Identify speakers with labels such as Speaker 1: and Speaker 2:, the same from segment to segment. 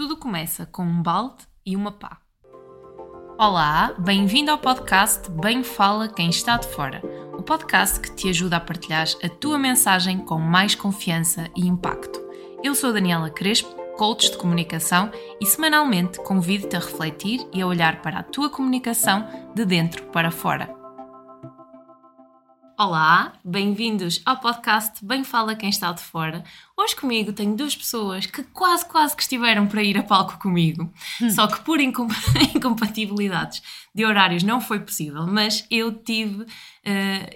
Speaker 1: Tudo começa com um balde e uma pá. Olá, bem-vindo ao podcast Bem Fala Quem Está de Fora, o podcast que te ajuda a partilhar a tua mensagem com mais confiança e impacto. Eu sou Daniela Crespo, coach de comunicação, e semanalmente convido-te a refletir e a olhar para a tua comunicação de dentro para fora. Olá, bem-vindos ao podcast Bem Fala Quem Está de Fora. Hoje comigo tenho duas pessoas que quase, quase que estiveram para ir a palco comigo, hum. só que por incom incompatibilidades de horários não foi possível, mas eu tive, uh,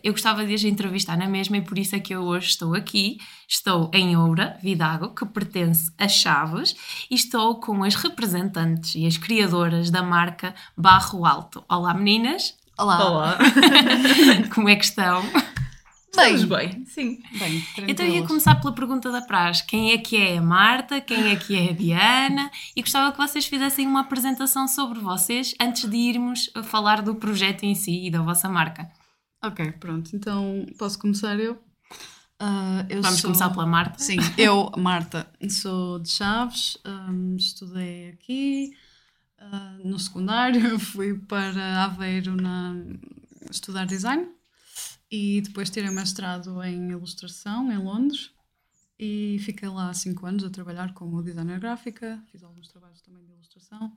Speaker 1: eu gostava de as entrevistar na mesma e por isso é que eu hoje estou aqui. Estou em Oura, Vidago, que pertence a Chaves, e estou com as representantes e as criadoras da marca Barro Alto. Olá meninas!
Speaker 2: Olá.
Speaker 3: Olá.
Speaker 1: Como é que estão?
Speaker 3: Bem, Estamos bem, sim.
Speaker 1: Bem, então ia começar pela pergunta da praxe. Quem é que é a Marta? Quem é que é a Diana? E gostava que vocês fizessem uma apresentação sobre vocês antes de irmos falar do projeto em si e da vossa marca.
Speaker 2: Ok, pronto. Então posso começar eu?
Speaker 1: Uh, eu Vamos sou... começar pela Marta?
Speaker 2: Sim, eu, Marta, sou de Chaves, um, estudei aqui, Uh, no secundário fui para Aveiro na, estudar design e depois tirei mestrado em ilustração em Londres e fiquei lá há 5 anos a trabalhar como designer gráfica, fiz alguns trabalhos também de ilustração,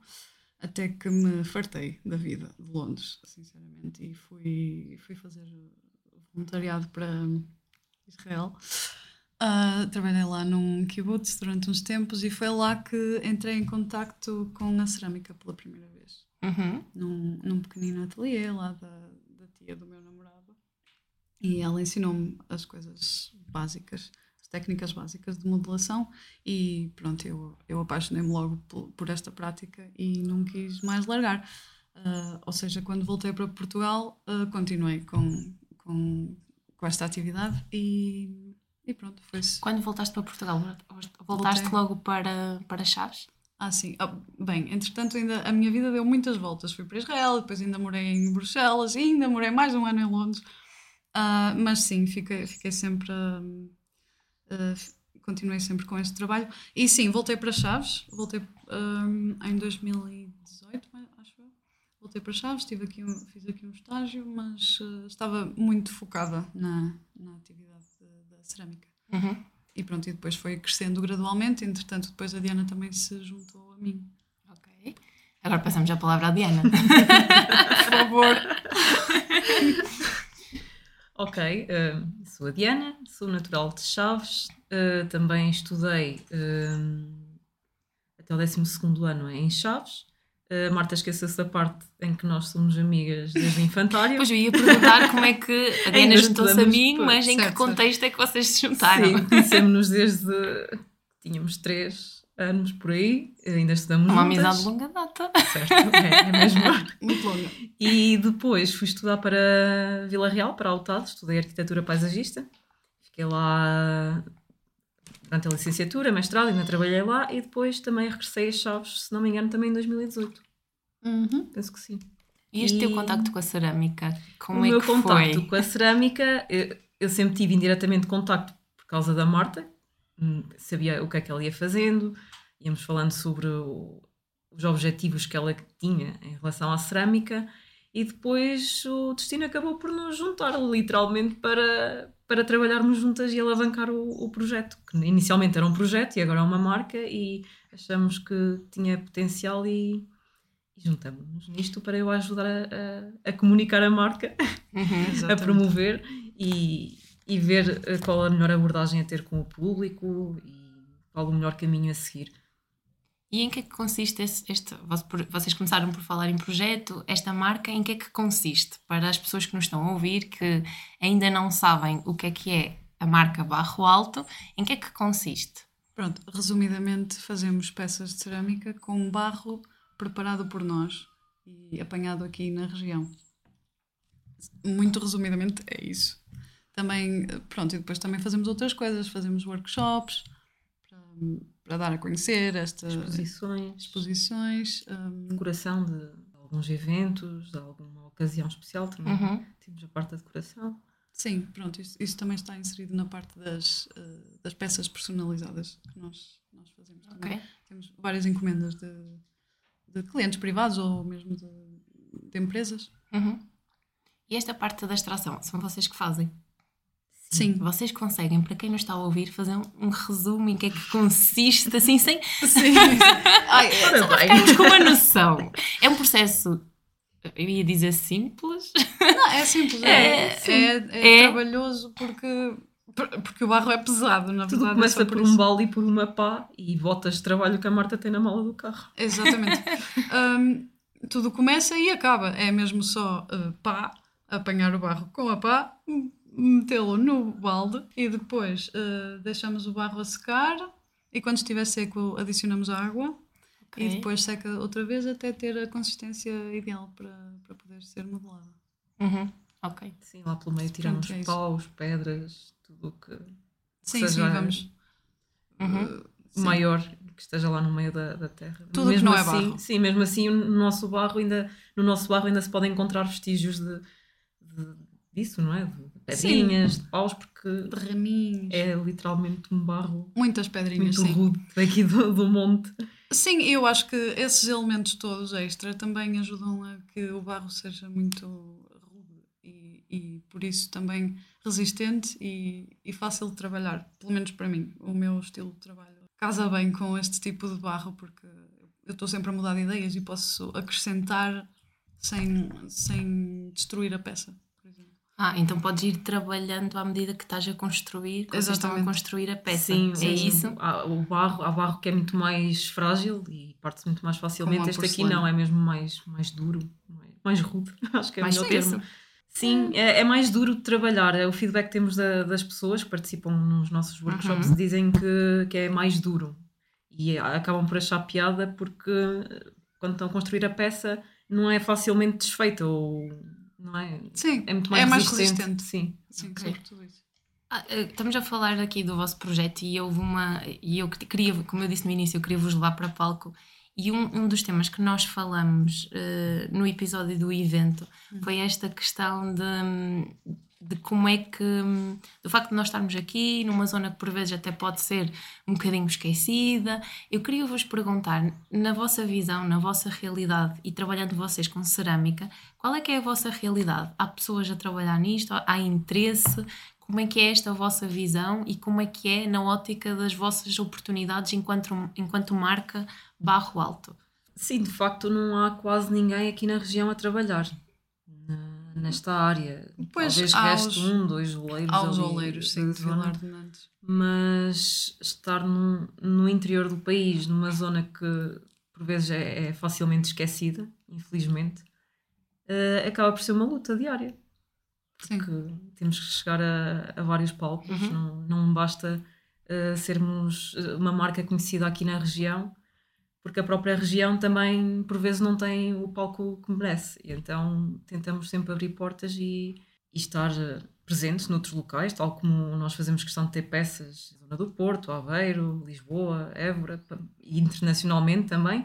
Speaker 2: até que me fartei da vida de Londres, sinceramente, e fui, fui fazer voluntariado para Israel. Uh, trabalhei lá num kibbutz durante uns tempos e foi lá que entrei em contacto com a cerâmica pela primeira vez. Uhum. Num, num pequenino ateliê lá da, da tia do meu namorado. E ela ensinou-me as coisas básicas, as técnicas básicas de modelação e pronto, eu, eu apaixonei-me logo por, por, esta prática e não quis mais largar. Uh, ou seja, quando voltei para Portugal, uh, continuei com, com, com esta atividade e e pronto, foi-se.
Speaker 1: Quando voltaste para Portugal, voltaste Voltei. logo para, para Chaves?
Speaker 2: Ah, sim. Oh, bem, entretanto, ainda, a minha vida deu muitas voltas. Fui para Israel, depois ainda morei em Bruxelas e ainda morei mais um ano em Londres. Uh, mas sim, fiquei, fiquei sempre. Uh, uh, continuei sempre com este trabalho. E sim, voltei para Chaves. Voltei um, em 2018, acho eu. Voltei para Chaves, tive aqui um, fiz aqui um estágio, mas estava muito focada na, na atividade cerâmica. Uhum. E pronto, e depois foi crescendo gradualmente, entretanto, depois a Diana também se juntou a mim.
Speaker 1: Ok. Agora passamos a palavra à Diana.
Speaker 2: Por favor.
Speaker 3: ok, uh, sou a Diana, sou natural de Chaves, uh, também estudei uh, até o 12 ano em Chaves a Marta esqueceu-se da parte em que nós somos amigas desde o infantário.
Speaker 1: Pois eu ia perguntar como é que a Diana juntou-se a mim, mas em certo, que contexto é que vocês se juntaram?
Speaker 3: Sim, conhecemos-nos desde. Tínhamos três anos por aí, ainda estudamos
Speaker 1: Uma
Speaker 3: juntas.
Speaker 1: amizade de longa data.
Speaker 3: Certo, é, é mesmo.
Speaker 2: Muito longa.
Speaker 3: E depois fui estudar para Vila Real, para Autado, estudei arquitetura paisagista. Fiquei lá durante a licenciatura, mestrado, ainda trabalhei lá e depois também regressei a Chaves, se não me engano, também em 2018. Uhum. Penso que sim.
Speaker 1: E este e... teu contacto com a cerâmica? Como
Speaker 3: o
Speaker 1: é
Speaker 3: meu
Speaker 1: que
Speaker 3: contacto
Speaker 1: foi?
Speaker 3: com a cerâmica, eu, eu, sempre tive indiretamente contacto por causa da Marta, hum, sabia o que é que ela ia fazendo, íamos falando sobre o, os objetivos que ela tinha em relação à cerâmica e depois o destino acabou por nos juntar literalmente para, para trabalharmos juntas e alavancar o, o projeto, que inicialmente era um projeto e agora é uma marca e achamos que tinha potencial e, e juntamos-nos nisto para eu ajudar a, a, a comunicar a marca, uhum, a promover e, e ver eh, qual a melhor abordagem a ter com o público e qual o melhor caminho a seguir.
Speaker 1: E em que é que consiste este, este, Vocês começaram por falar em projeto, esta marca, em que é que consiste? Para as pessoas que nos estão a ouvir, que ainda não sabem o que é que é a marca Barro Alto, em que é que consiste?
Speaker 2: Pronto, resumidamente fazemos peças de cerâmica com barro preparado por nós e apanhado aqui na região. Muito resumidamente é isso. Também, pronto, e depois também fazemos outras coisas, fazemos workshops para para dar a conhecer estas
Speaker 3: exposições,
Speaker 2: exposições
Speaker 3: um... decoração de alguns eventos, de alguma ocasião especial também. Uhum. Temos a parte da decoração.
Speaker 2: Sim, pronto, isso, isso também está inserido na parte das, uh, das peças personalizadas que nós nós fazemos também.
Speaker 1: Ok.
Speaker 2: Temos várias encomendas de, de clientes privados ou mesmo de, de empresas.
Speaker 1: Uhum. E esta parte da extração, são vocês que fazem?
Speaker 2: Sim.
Speaker 1: Vocês conseguem, para quem não está a ouvir, fazer um, um resumo em que é que consiste, assim, sem
Speaker 2: Sim. Ai, é-
Speaker 1: ficarmos com uma noção. É um processo, eu ia dizer simples,
Speaker 2: não, é simples.
Speaker 1: É,
Speaker 2: É,
Speaker 1: sim.
Speaker 2: é, é
Speaker 1: É.
Speaker 2: trabalhoso porque, porque o barro é pesado, na
Speaker 3: Tudo
Speaker 2: verdade. é
Speaker 3: começa
Speaker 2: só
Speaker 3: por
Speaker 2: isso.
Speaker 3: um balde e por uma pá e botas de trabalho que a Marta tem na mala do carro.
Speaker 2: Exatamente. Hum, tudo começa e acaba. É mesmo só uh, pá, apanhar o barro com a pá, m- metê-lo no balde e depois uh, deixamos o barro a secar e quando estiver seco adicionamos a água e
Speaker 1: Ok.
Speaker 2: depois seca outra vez até ter a consistência ideal para, para poder ser modelada.
Speaker 1: Uhum. Ok.
Speaker 3: Sim, lá pelo meio tiramos
Speaker 2: Pronto, é
Speaker 3: paus, pedras, tudo o que
Speaker 2: Sim,
Speaker 3: seja
Speaker 2: sim, vamos.
Speaker 1: Uhum.
Speaker 2: uh, sim.
Speaker 3: maior que esteja lá no meio da, da terra.
Speaker 2: Tudo que
Speaker 3: mesmo
Speaker 2: não é
Speaker 3: assim,
Speaker 2: barro.
Speaker 3: Sim, mesmo assim no nosso barro ainda, no nosso barro ainda se podem encontrar vestígios de, de- disso, não é? De pedrinhas, de paus, porque
Speaker 2: De raminhos.
Speaker 3: é literalmente um barro
Speaker 2: Muitas pedrinhas,
Speaker 3: muito
Speaker 2: sim.
Speaker 3: rude daqui do, do monte.
Speaker 2: Sim, eu acho que esses elementos todos extra também ajudam a que o barro seja muito rude e, e por isso também resistente e, e fácil de trabalhar. Pelo menos para mim, o meu estilo de trabalho casa bem com este tipo de barro porque eu estou sempre a mudar de ideias e posso acrescentar sem, sem destruir a peça.
Speaker 1: Ah, então podes ir trabalhando à medida que estás a construir, que vocês estão a construir a peça.
Speaker 3: Sim,
Speaker 1: é
Speaker 3: sim.
Speaker 1: isso?
Speaker 3: Há, o barro, há barro que é muito mais frágil e parte-se muito mais facilmente. Este aqui
Speaker 2: porcelana.
Speaker 3: não, é mesmo mais, mais duro, mais, rude. Acho que é
Speaker 1: Mais
Speaker 3: melhor
Speaker 1: tenso.
Speaker 3: termo. Sim, é, é mais duro de trabalhar. É O feedback que temos da- das pessoas que participam nos nossos workshops
Speaker 1: Uhum.
Speaker 3: dizem que, que é mais duro. E acabam por achar piada porque eh, quando estão a construir a peça não é facilmente desfeita ou não é?
Speaker 2: Sim,
Speaker 3: É muito mais,
Speaker 2: é mais
Speaker 3: resistente.
Speaker 2: resistente.
Speaker 3: Sim.
Speaker 2: Sim,
Speaker 1: Ok.
Speaker 2: sobre tudo isso.
Speaker 1: Ah, eh, estamos a falar aqui do vosso projeto e houve uma. E eu que- queria, como eu disse no início, eu queria vos levar para palco. E um, um dos temas que nós falamos eh, no episódio do evento foi esta questão de, de como é que. do facto de nós estarmos aqui numa zona que por vezes até pode ser um bocadinho esquecida. Eu queria vos perguntar, na vossa visão, na vossa realidade e trabalhando vocês com cerâmica, qual é que é a vossa realidade? Há pessoas a trabalhar nisto? Há interesse? Como é que é esta vossa visão e como é que é na ótica das vossas oportunidades enquanto, enquanto marca Barro Alto?
Speaker 3: Sim, de facto não há quase ninguém aqui na região a trabalhar nesta área.
Speaker 2: Pois,
Speaker 3: Talvez
Speaker 2: há
Speaker 3: reste
Speaker 2: os-
Speaker 3: um, dois oleiros.
Speaker 2: Há os oleiros, sim, de. Vilar de Nantes.
Speaker 3: Mas estar num- no interior do país, numa zona que por vezes é, é facilmente esquecida, infelizmente, eh, acaba por ser uma luta diária.
Speaker 2: Sim.
Speaker 3: Porque temos que chegar a, a vários palcos,
Speaker 1: Uhum.
Speaker 3: não, não basta eh, sermos eh, uma marca conhecida aqui na região, porque a própria região também, por vezes, não tem o palco que merece. E então tentamos sempre abrir portas e, e estar eh, presentes noutros locais, tal como nós fazemos questão de ter peças na zona do Porto, Aveiro, Lisboa, Évora e internacionalmente também.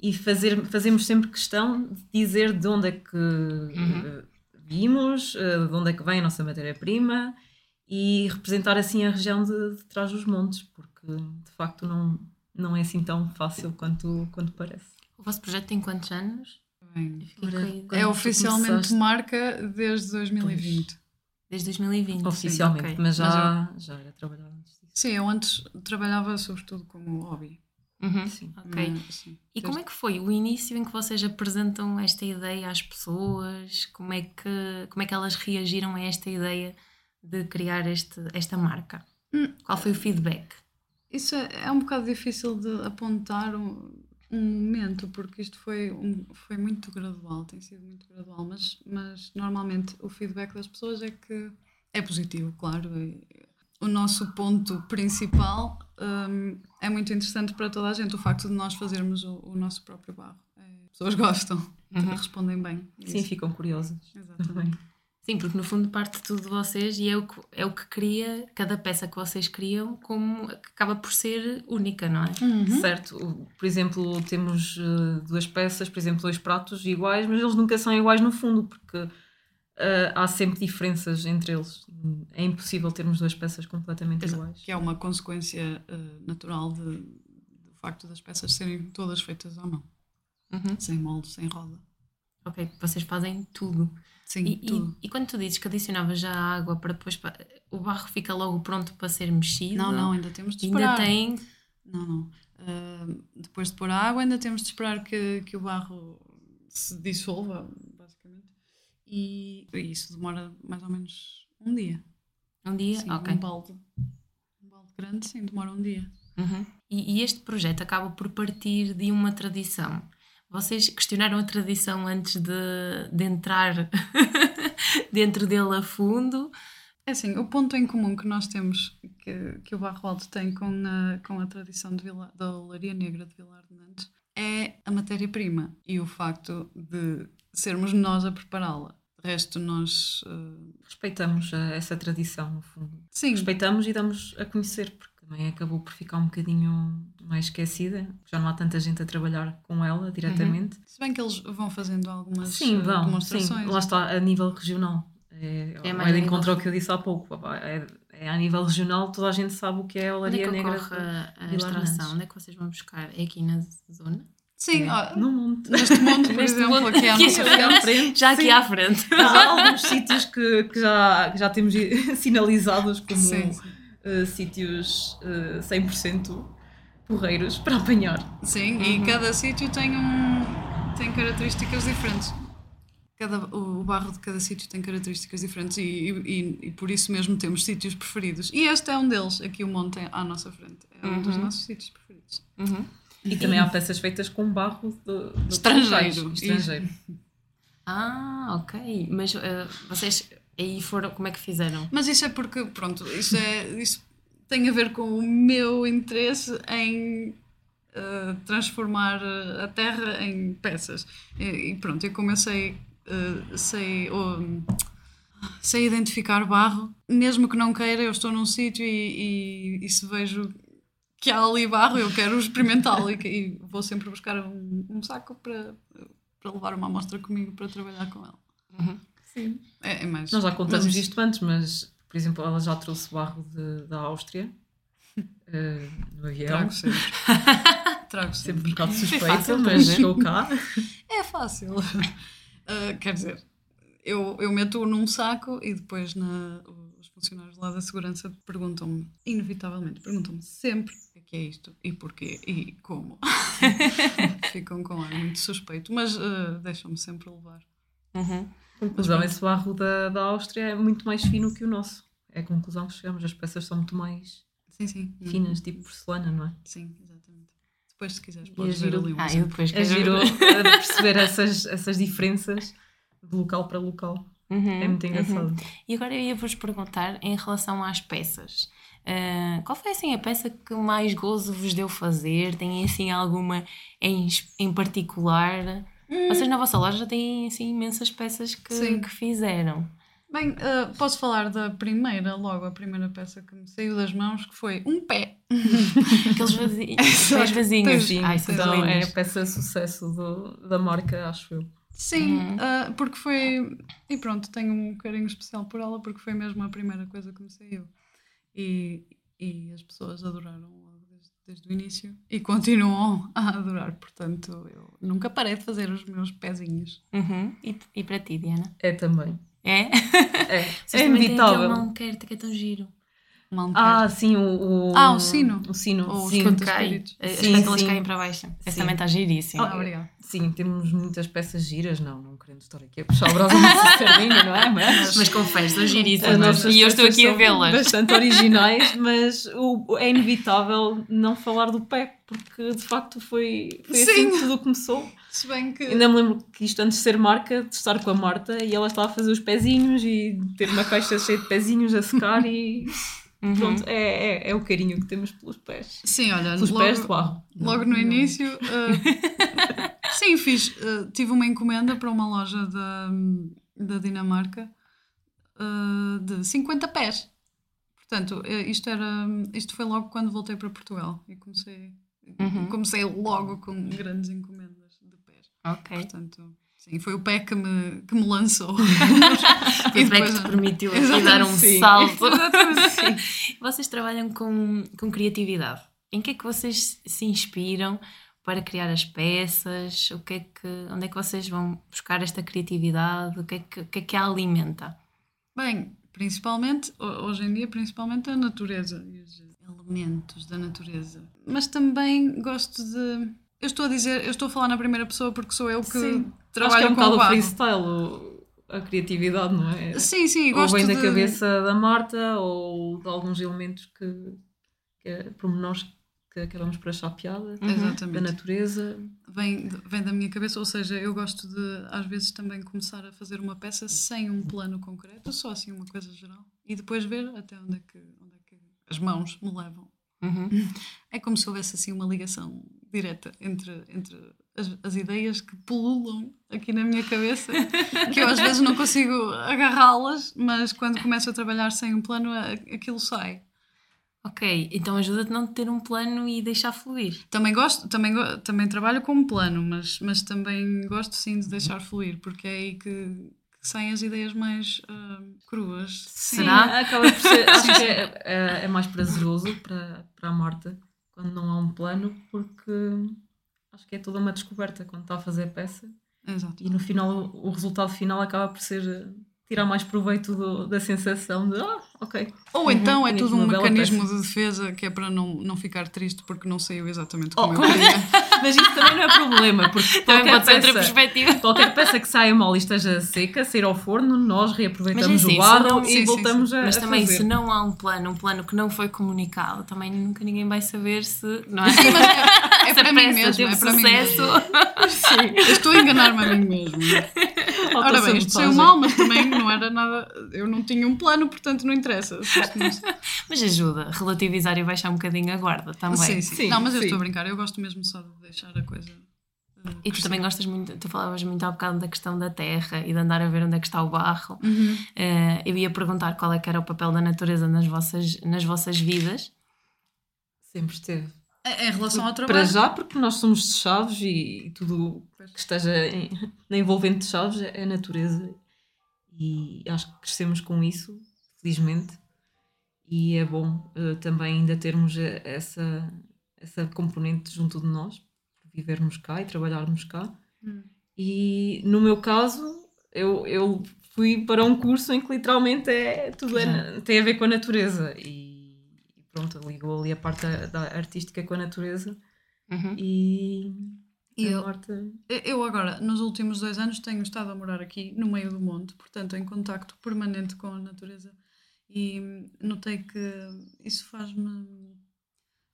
Speaker 3: E fazer, fazemos sempre questão de dizer de onde é que eh, vimos, eh, de onde é que vem a nossa matéria-prima e representar assim a região de, de trás dos montes, porque de facto não, não é assim tão fácil quanto, quanto parece.
Speaker 1: O vosso projeto tem quantos anos?
Speaker 2: Bem, É oficialmente
Speaker 3: começaste-
Speaker 2: marca desde 2020.
Speaker 1: Desde 2020.
Speaker 3: Oficialmente,
Speaker 1: ok.
Speaker 3: mas já, já era trabalhado antes disso.
Speaker 2: Sim, eu antes trabalhava sobretudo como hobby.
Speaker 1: Uhum,
Speaker 3: Sim.
Speaker 1: ok.
Speaker 2: Sim,
Speaker 1: E como é que foi o início em que vocês apresentam esta ideia às pessoas? Como é que, como é que elas reagiram a esta ideia de criar este, esta marca?
Speaker 2: Hum.
Speaker 1: Qual foi o feedback?
Speaker 2: Isso é, é um bocado difícil de apontar um, um momento, porque isto foi, um, foi muito gradual, tem sido muito gradual, mas, mas normalmente o feedback das pessoas é que é positivo, claro. O nosso ponto principal hum, é muito interessante para toda a gente, o facto de nós fazermos o, o nosso próprio barro. É, as pessoas gostam,
Speaker 1: Uhum.
Speaker 2: respondem bem.
Speaker 3: Sim,
Speaker 2: Isso.
Speaker 3: ficam curiosas
Speaker 2: Exatamente.
Speaker 1: Sim, porque no fundo parte tudo de vocês e é o que, é o que cria, cada peça que vocês criam, como que acaba por ser única, não é?
Speaker 2: Uhum.
Speaker 3: Certo, por exemplo, temos eh, duas peças, por exemplo, dois pratos iguais, mas eles nunca são iguais no fundo, porque uh, há sempre diferenças entre eles. É impossível termos duas peças completamente
Speaker 2: Exato.
Speaker 3: iguais.
Speaker 2: Que é uma consequência uh, natural de, do facto das peças serem todas feitas à mão,
Speaker 1: Uhum.
Speaker 2: sem molde, sem roda.
Speaker 1: Ok, vocês fazem tudo.
Speaker 2: Sim,
Speaker 1: E,
Speaker 2: tudo.
Speaker 1: e, e quando tu dizes que adicionavas já a água para depois pa- o barro fica logo pronto para ser mexido?
Speaker 2: Não, não, ainda temos de
Speaker 1: Ainda
Speaker 2: esperar.
Speaker 1: tem.
Speaker 2: Não, não. Uh, depois de pôr a água, ainda temos de esperar que, que o barro se dissolva. E isso demora mais ou menos um dia.
Speaker 1: Um dia?
Speaker 2: Sim,
Speaker 1: ok.
Speaker 2: Um balde. Um balde grande, sim, demora um dia.
Speaker 1: Uhum. E, e este projeto acaba por partir de uma tradição. Vocês questionaram a tradição antes de, de entrar dentro dele a fundo?
Speaker 2: É assim, o ponto em comum que nós temos, que, que o Barro Alto tem com a, com a tradição de Vila, da olaria negra de Vilar de Nantes, é a matéria-prima e o facto de sermos nós a prepará-la. De resto, nós. eh,
Speaker 3: Respeitamos uh, essa tradição, no fundo.
Speaker 2: sim,
Speaker 3: Respeitamos e damos a conhecer, porque também acabou por ficar um bocadinho mais esquecida. Já não há tanta gente a trabalhar com ela diretamente.
Speaker 2: se bem que eles vão fazendo algumas
Speaker 3: Sim,
Speaker 2: eh,
Speaker 3: vão.
Speaker 2: demonstrações.
Speaker 3: Sim, lá está, a nível regional. É,
Speaker 1: É
Speaker 3: é de encontro ao que eu disse há pouco. É, é a nível regional, toda a gente sabe o que é a
Speaker 1: Onde é
Speaker 3: olaria
Speaker 1: que
Speaker 3: negra.
Speaker 1: a, a extração? Onde é que vocês vão buscar? É aqui na zona?
Speaker 2: Sim, ó,
Speaker 3: no monte.
Speaker 2: neste monte, por
Speaker 1: Neste
Speaker 2: exemplo, aqui à nossa frente.
Speaker 3: frente.
Speaker 1: Já aqui
Speaker 3: sim.
Speaker 1: à frente.
Speaker 3: Há alguns sítios que, que, já, que já temos sinalizados como
Speaker 2: Sim,
Speaker 3: eh, sítios eh, 100% porreiros para apanhar.
Speaker 2: Sim,
Speaker 1: Uhum.
Speaker 2: e cada sítio tem, um, tem características diferentes. Cada, o barro de cada sítio tem características diferentes e, e, e por isso mesmo temos sítios preferidos. E este é um deles, aqui o monte à nossa frente. É um dos
Speaker 1: Uhum.
Speaker 2: nossos sítios preferidos.
Speaker 1: Uhum.
Speaker 3: E também há peças feitas com barro de, de
Speaker 2: Estrangeiro.
Speaker 3: estrangeiro.
Speaker 1: Ah, ok. Mas eh, vocês aí foram, como é que fizeram?
Speaker 2: Mas isso é porque, pronto, isso, é, isso tem a ver com o meu interesse em eh, transformar eh, a terra em peças. E, e pronto, eu comecei, eh, sei, oh, sei identificar barro, mesmo que não queira, eu estou num sítio e, e, e se vejo que há ali barro, eu quero experimentá-lo e, e vou sempre buscar um, um saco para, para levar uma amostra comigo para trabalhar com ela.
Speaker 1: Uhum.
Speaker 3: Sim.
Speaker 2: É, é mais.
Speaker 3: Nós já contamos
Speaker 2: mas-
Speaker 3: isto antes, mas, por exemplo, ela já trouxe barro de- da Áustria eh, no avião.
Speaker 2: Trago sempre. Trago
Speaker 3: Sempre um
Speaker 2: sempre.
Speaker 3: bocado suspeita,
Speaker 1: fácil
Speaker 3: mas
Speaker 1: trazer.
Speaker 3: chegou cá.
Speaker 2: É fácil. Ah, quer dizer, eu, eu meto-o num saco e depois na, os funcionários lá da segurança perguntam-me, inevitavelmente, perguntam-me sempre que é é isto e porquê e como. Ficam com ar muito suspeito, mas ah, deixam-me sempre levar.
Speaker 1: Uhum.
Speaker 3: Conclusão, esse barro da, da Áustria é muito mais fino que o nosso. É a conclusão que chegamos. As peças são muito mais
Speaker 2: Sim, sim.
Speaker 3: finas, tipo porcelana, não é?
Speaker 2: Sim, exatamente. Depois, se quiseres,
Speaker 3: é
Speaker 2: podes ver
Speaker 3: giro.
Speaker 2: ali um
Speaker 1: Ah, eu depois
Speaker 3: É
Speaker 1: quero-
Speaker 3: giro eh, perceber essas, essas diferenças de local para local.
Speaker 1: Uhum,
Speaker 3: É muito
Speaker 1: uhum.
Speaker 3: engraçado.
Speaker 1: E agora eu ia vos perguntar em relação às peças. Ah, qual foi assim a peça que mais gozo vos deu fazer? Tem assim alguma em, em particular? Vocês na vossa loja têm assim imensas peças que,
Speaker 2: Sim.
Speaker 1: que fizeram.
Speaker 2: Bem, ah, posso falar da primeira, logo, a primeira peça que me saiu das mãos, que foi um pé.
Speaker 1: Aqueles vazi...
Speaker 2: Exato.
Speaker 1: pés vazinhos.
Speaker 3: Sim,
Speaker 1: Ai,
Speaker 3: então é a peça sucesso do, da marca, acho eu.
Speaker 2: Sim,
Speaker 1: Uhum.
Speaker 2: ah, porque foi. E pronto, tenho um carinho especial por ela, porque foi mesmo a primeira coisa que me saiu. E, e as pessoas adoraram logo desde, desde o início e continuam a adorar. Portanto, eu nunca parei de fazer os meus pezinhos.
Speaker 1: Uhum. E, e para ti, Diana?
Speaker 3: É também.
Speaker 1: É?
Speaker 3: É, é inevitável.
Speaker 1: aquele não quero, que é tão giro.
Speaker 3: Ah, sim, o, o-
Speaker 2: Ah, o sino.
Speaker 3: O sino,
Speaker 2: os
Speaker 3: sim.
Speaker 1: Cai.
Speaker 2: espíritos.
Speaker 1: As
Speaker 3: Sim,
Speaker 1: pétalas
Speaker 3: sim.
Speaker 1: caem para baixo. Esse
Speaker 3: Sim.
Speaker 1: também está giríssimo.
Speaker 2: Ah, obrigada.
Speaker 3: Sim, temos muitas peças giras, não, não querendo estar aqui a puxar o braço de sardinha, não é? Mas,
Speaker 1: Mas confesso, são
Speaker 3: as
Speaker 1: giríssimas. E eu estou aqui a vê-las.
Speaker 3: Bastante originais, mas o, é inevitável não falar do pé, porque de facto foi, foi assim
Speaker 2: Sim.
Speaker 3: que tudo começou.
Speaker 2: Se bem que.
Speaker 3: Ainda me lembro que isto antes de ser marca, de estar com a Marta e ela estava a fazer os pezinhos e ter uma caixa cheia de pezinhos a secar e
Speaker 1: Uhum.
Speaker 3: pronto, é, é, é o carinho que temos pelos pés.
Speaker 2: Sim, olha,
Speaker 3: Pelos
Speaker 2: logo,
Speaker 3: pés barro.
Speaker 2: logo no início. ah, sim, fiz. ah, tive uma encomenda para uma loja da, da Dinamarca ah, de 50 pés. Portanto, eh, isto, era, isto foi logo quando voltei para Portugal e comecei,
Speaker 1: Uhum.
Speaker 2: comecei logo com grandes encomendas de pés.
Speaker 1: Ok.
Speaker 2: Portanto, Sim, foi o pé que me, que me lançou.
Speaker 1: e depois que te permitiu aqui dar um
Speaker 2: sim.
Speaker 1: salto. Sim. Vocês trabalham com, com criatividade. Em que é que vocês se inspiram para criar as peças? O que é que, onde é que vocês vão buscar esta criatividade? O que é que, o que, é que a alimenta?
Speaker 2: Bem, principalmente, ho- hoje em dia, principalmente a natureza e os elementos da natureza. Mas também gosto de. Eu estou a dizer, eu estou a falar na primeira pessoa porque sou eu que
Speaker 3: Sim.
Speaker 2: trabalho
Speaker 3: Acho que é um
Speaker 2: com
Speaker 3: bocado
Speaker 2: o barro.
Speaker 3: freestyle, o- a criatividade, não é?
Speaker 2: Sim, sim,
Speaker 3: ou
Speaker 2: gosto
Speaker 3: vem da cabeça da Marta ou de alguns elementos que, que é pormenores que acabamos por achar piada da
Speaker 2: Exatamente.
Speaker 3: natureza.
Speaker 2: Vem, vem da minha cabeça, ou seja, eu gosto de, às vezes, também começar a fazer uma peça sem um plano concreto, só assim uma coisa geral, e depois ver até onde é que, onde é que as mãos me levam.
Speaker 1: Uhum.
Speaker 2: É como se houvesse assim uma ligação direta entre, entre as, as ideias que pululam aqui na minha cabeça, que eu às vezes não consigo agarrá-las, mas quando começo a trabalhar sem um plano, aquilo sai.
Speaker 1: Ok, então ajuda-te não ter um plano e deixar fluir.
Speaker 2: Também gosto, também, também trabalho com um plano, mas, mas também gosto sim de deixar fluir, porque é aí que, que saem as ideias mais ah, cruas. Sim.
Speaker 1: Será?
Speaker 3: Sim, acaba por ser, acho que é, é, é mais prazeroso para, para a Marta quando não há um plano, porque acho que é toda uma descoberta quando está a fazer a peça
Speaker 2: Exato.
Speaker 3: e no final o, resultado final acaba por ser eh, tirar mais proveito do- da sensação de ah, ok.
Speaker 2: Ou então é tudo um mecanismo
Speaker 3: peça.
Speaker 2: de defesa que é para não, não ficar triste porque não saiu exatamente
Speaker 3: Oh,
Speaker 2: como eu queria.
Speaker 3: Mas isso também não é problema, porque
Speaker 1: Também pode ser outra perspectiva.
Speaker 3: qualquer peça que saia mal e esteja seca, sair ao forno, nós reaproveitamos
Speaker 1: Mas é assim,
Speaker 3: o barro e
Speaker 2: sim, sim,
Speaker 3: voltamos a
Speaker 1: Mas também,
Speaker 3: fazer.
Speaker 1: se não há um plano, um plano que não foi comunicado, também nunca ninguém vai saber se. Não é?
Speaker 2: É
Speaker 1: Se a
Speaker 2: para mim
Speaker 1: peça
Speaker 2: mesmo, é para mim mesmo. Eu estou a enganar-me a mim mesmo. Ora bem, isto saiu mal, mas também não era nada. Eu não tinha um plano, portanto não interessa.
Speaker 1: Mas ajuda, relativizar e baixar um bocadinho a guarda também.
Speaker 2: Sim, sim,
Speaker 3: Sim,
Speaker 2: Não, mas eu estou a brincar, eu gosto mesmo só de deixar a coisa. uh,
Speaker 1: E tu também gostas muito, tu falavas muito há bocado da questão da terra e de andar a ver onde é que está o barro.
Speaker 2: Uhum.
Speaker 1: Eh, eu ia perguntar qual é que era o papel da natureza nas vossas, nas vossas vidas.
Speaker 3: Sempre esteve.
Speaker 2: Em relação ao
Speaker 3: Para
Speaker 2: trabalho.
Speaker 3: já, porque nós somos de Chaves e, tudo que esteja em, envolvente de Chaves é, é natureza. E acho que crescemos com isso, felizmente. E é bom eh, também ainda termos eh, essa, essa componente junto de nós, vivermos cá e trabalharmos cá.
Speaker 2: Hum.
Speaker 3: E no meu caso, eu, eu fui para um curso em que literalmente é, tudo é tem a ver com a natureza. E pronto, ligou ali a parte da, da artística com a natureza.
Speaker 1: Uhum.
Speaker 3: E,
Speaker 2: E
Speaker 3: a
Speaker 2: eu-
Speaker 3: Marta.
Speaker 2: Eu agora, nos últimos dois anos, tenho estado a morar aqui no meio do monte, portanto, em contacto permanente com a natureza. E notei que isso faz-me.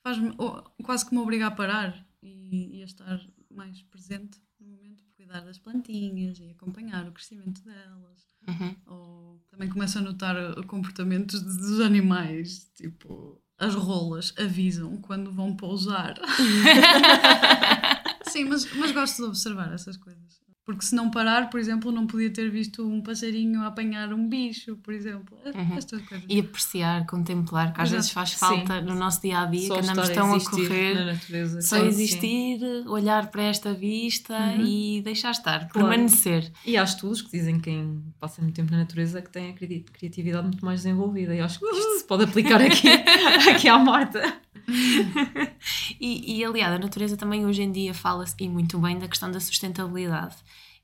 Speaker 2: faz-me oh, quase que me obriga a parar e, e a estar mais presente no momento, cuidar das plantinhas e acompanhar o crescimento delas.
Speaker 1: Uhum.
Speaker 2: Ou também começo a notar comportamentos dos animais, tipo, as rolas avisam quando vão pousar. Sim, mas, mas gosto de observar essas coisas. Porque se não parar, por exemplo, não podia ter visto um passarinho apanhar um bicho, por exemplo.
Speaker 1: Uhum.
Speaker 2: Estas coisas.
Speaker 1: E apreciar, contemplar, que às
Speaker 2: Exato.
Speaker 1: vezes faz
Speaker 3: Sim.
Speaker 1: falta no nosso dia a dia,
Speaker 3: Só
Speaker 1: que andamos tão a
Speaker 3: existir
Speaker 1: correr. Só
Speaker 3: que sim.
Speaker 1: existir, olhar para esta vista
Speaker 2: Uhum.
Speaker 1: e deixar estar,
Speaker 3: Claro.
Speaker 1: permanecer.
Speaker 3: E há estudos que dizem que quem passa muito tempo na natureza que tem a cri- criatividade muito mais desenvolvida. E acho que isto se pode aplicar aqui, aqui à Marta.
Speaker 1: E, e aliás, a natureza também hoje em dia fala-se e muito bem da questão da sustentabilidade.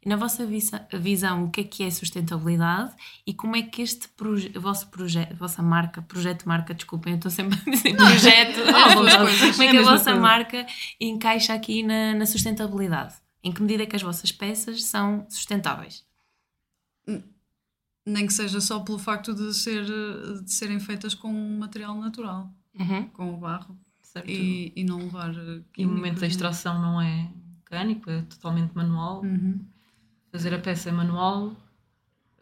Speaker 1: Na vossa visa- visão, o que é que é sustentabilidade e como é que este proje vosso projeto, vossa marca, projeto marca, desculpem, eu estou sempre a dizer projeto, como é
Speaker 3: É
Speaker 1: que a
Speaker 3: mesma
Speaker 1: vossa
Speaker 3: coisa.
Speaker 1: marca encaixa aqui na, na sustentabilidade? Em que medida é que as vossas peças são sustentáveis?
Speaker 2: Nem que seja só pelo facto de, ser, de serem feitas com um material natural,
Speaker 1: Uhum.
Speaker 2: com o barro,
Speaker 3: Certo? E,
Speaker 2: e, e não levar. uh,
Speaker 3: o momento da extração não é mecânico, é totalmente manual.
Speaker 2: Uhum.
Speaker 3: Fazer a peça é manual.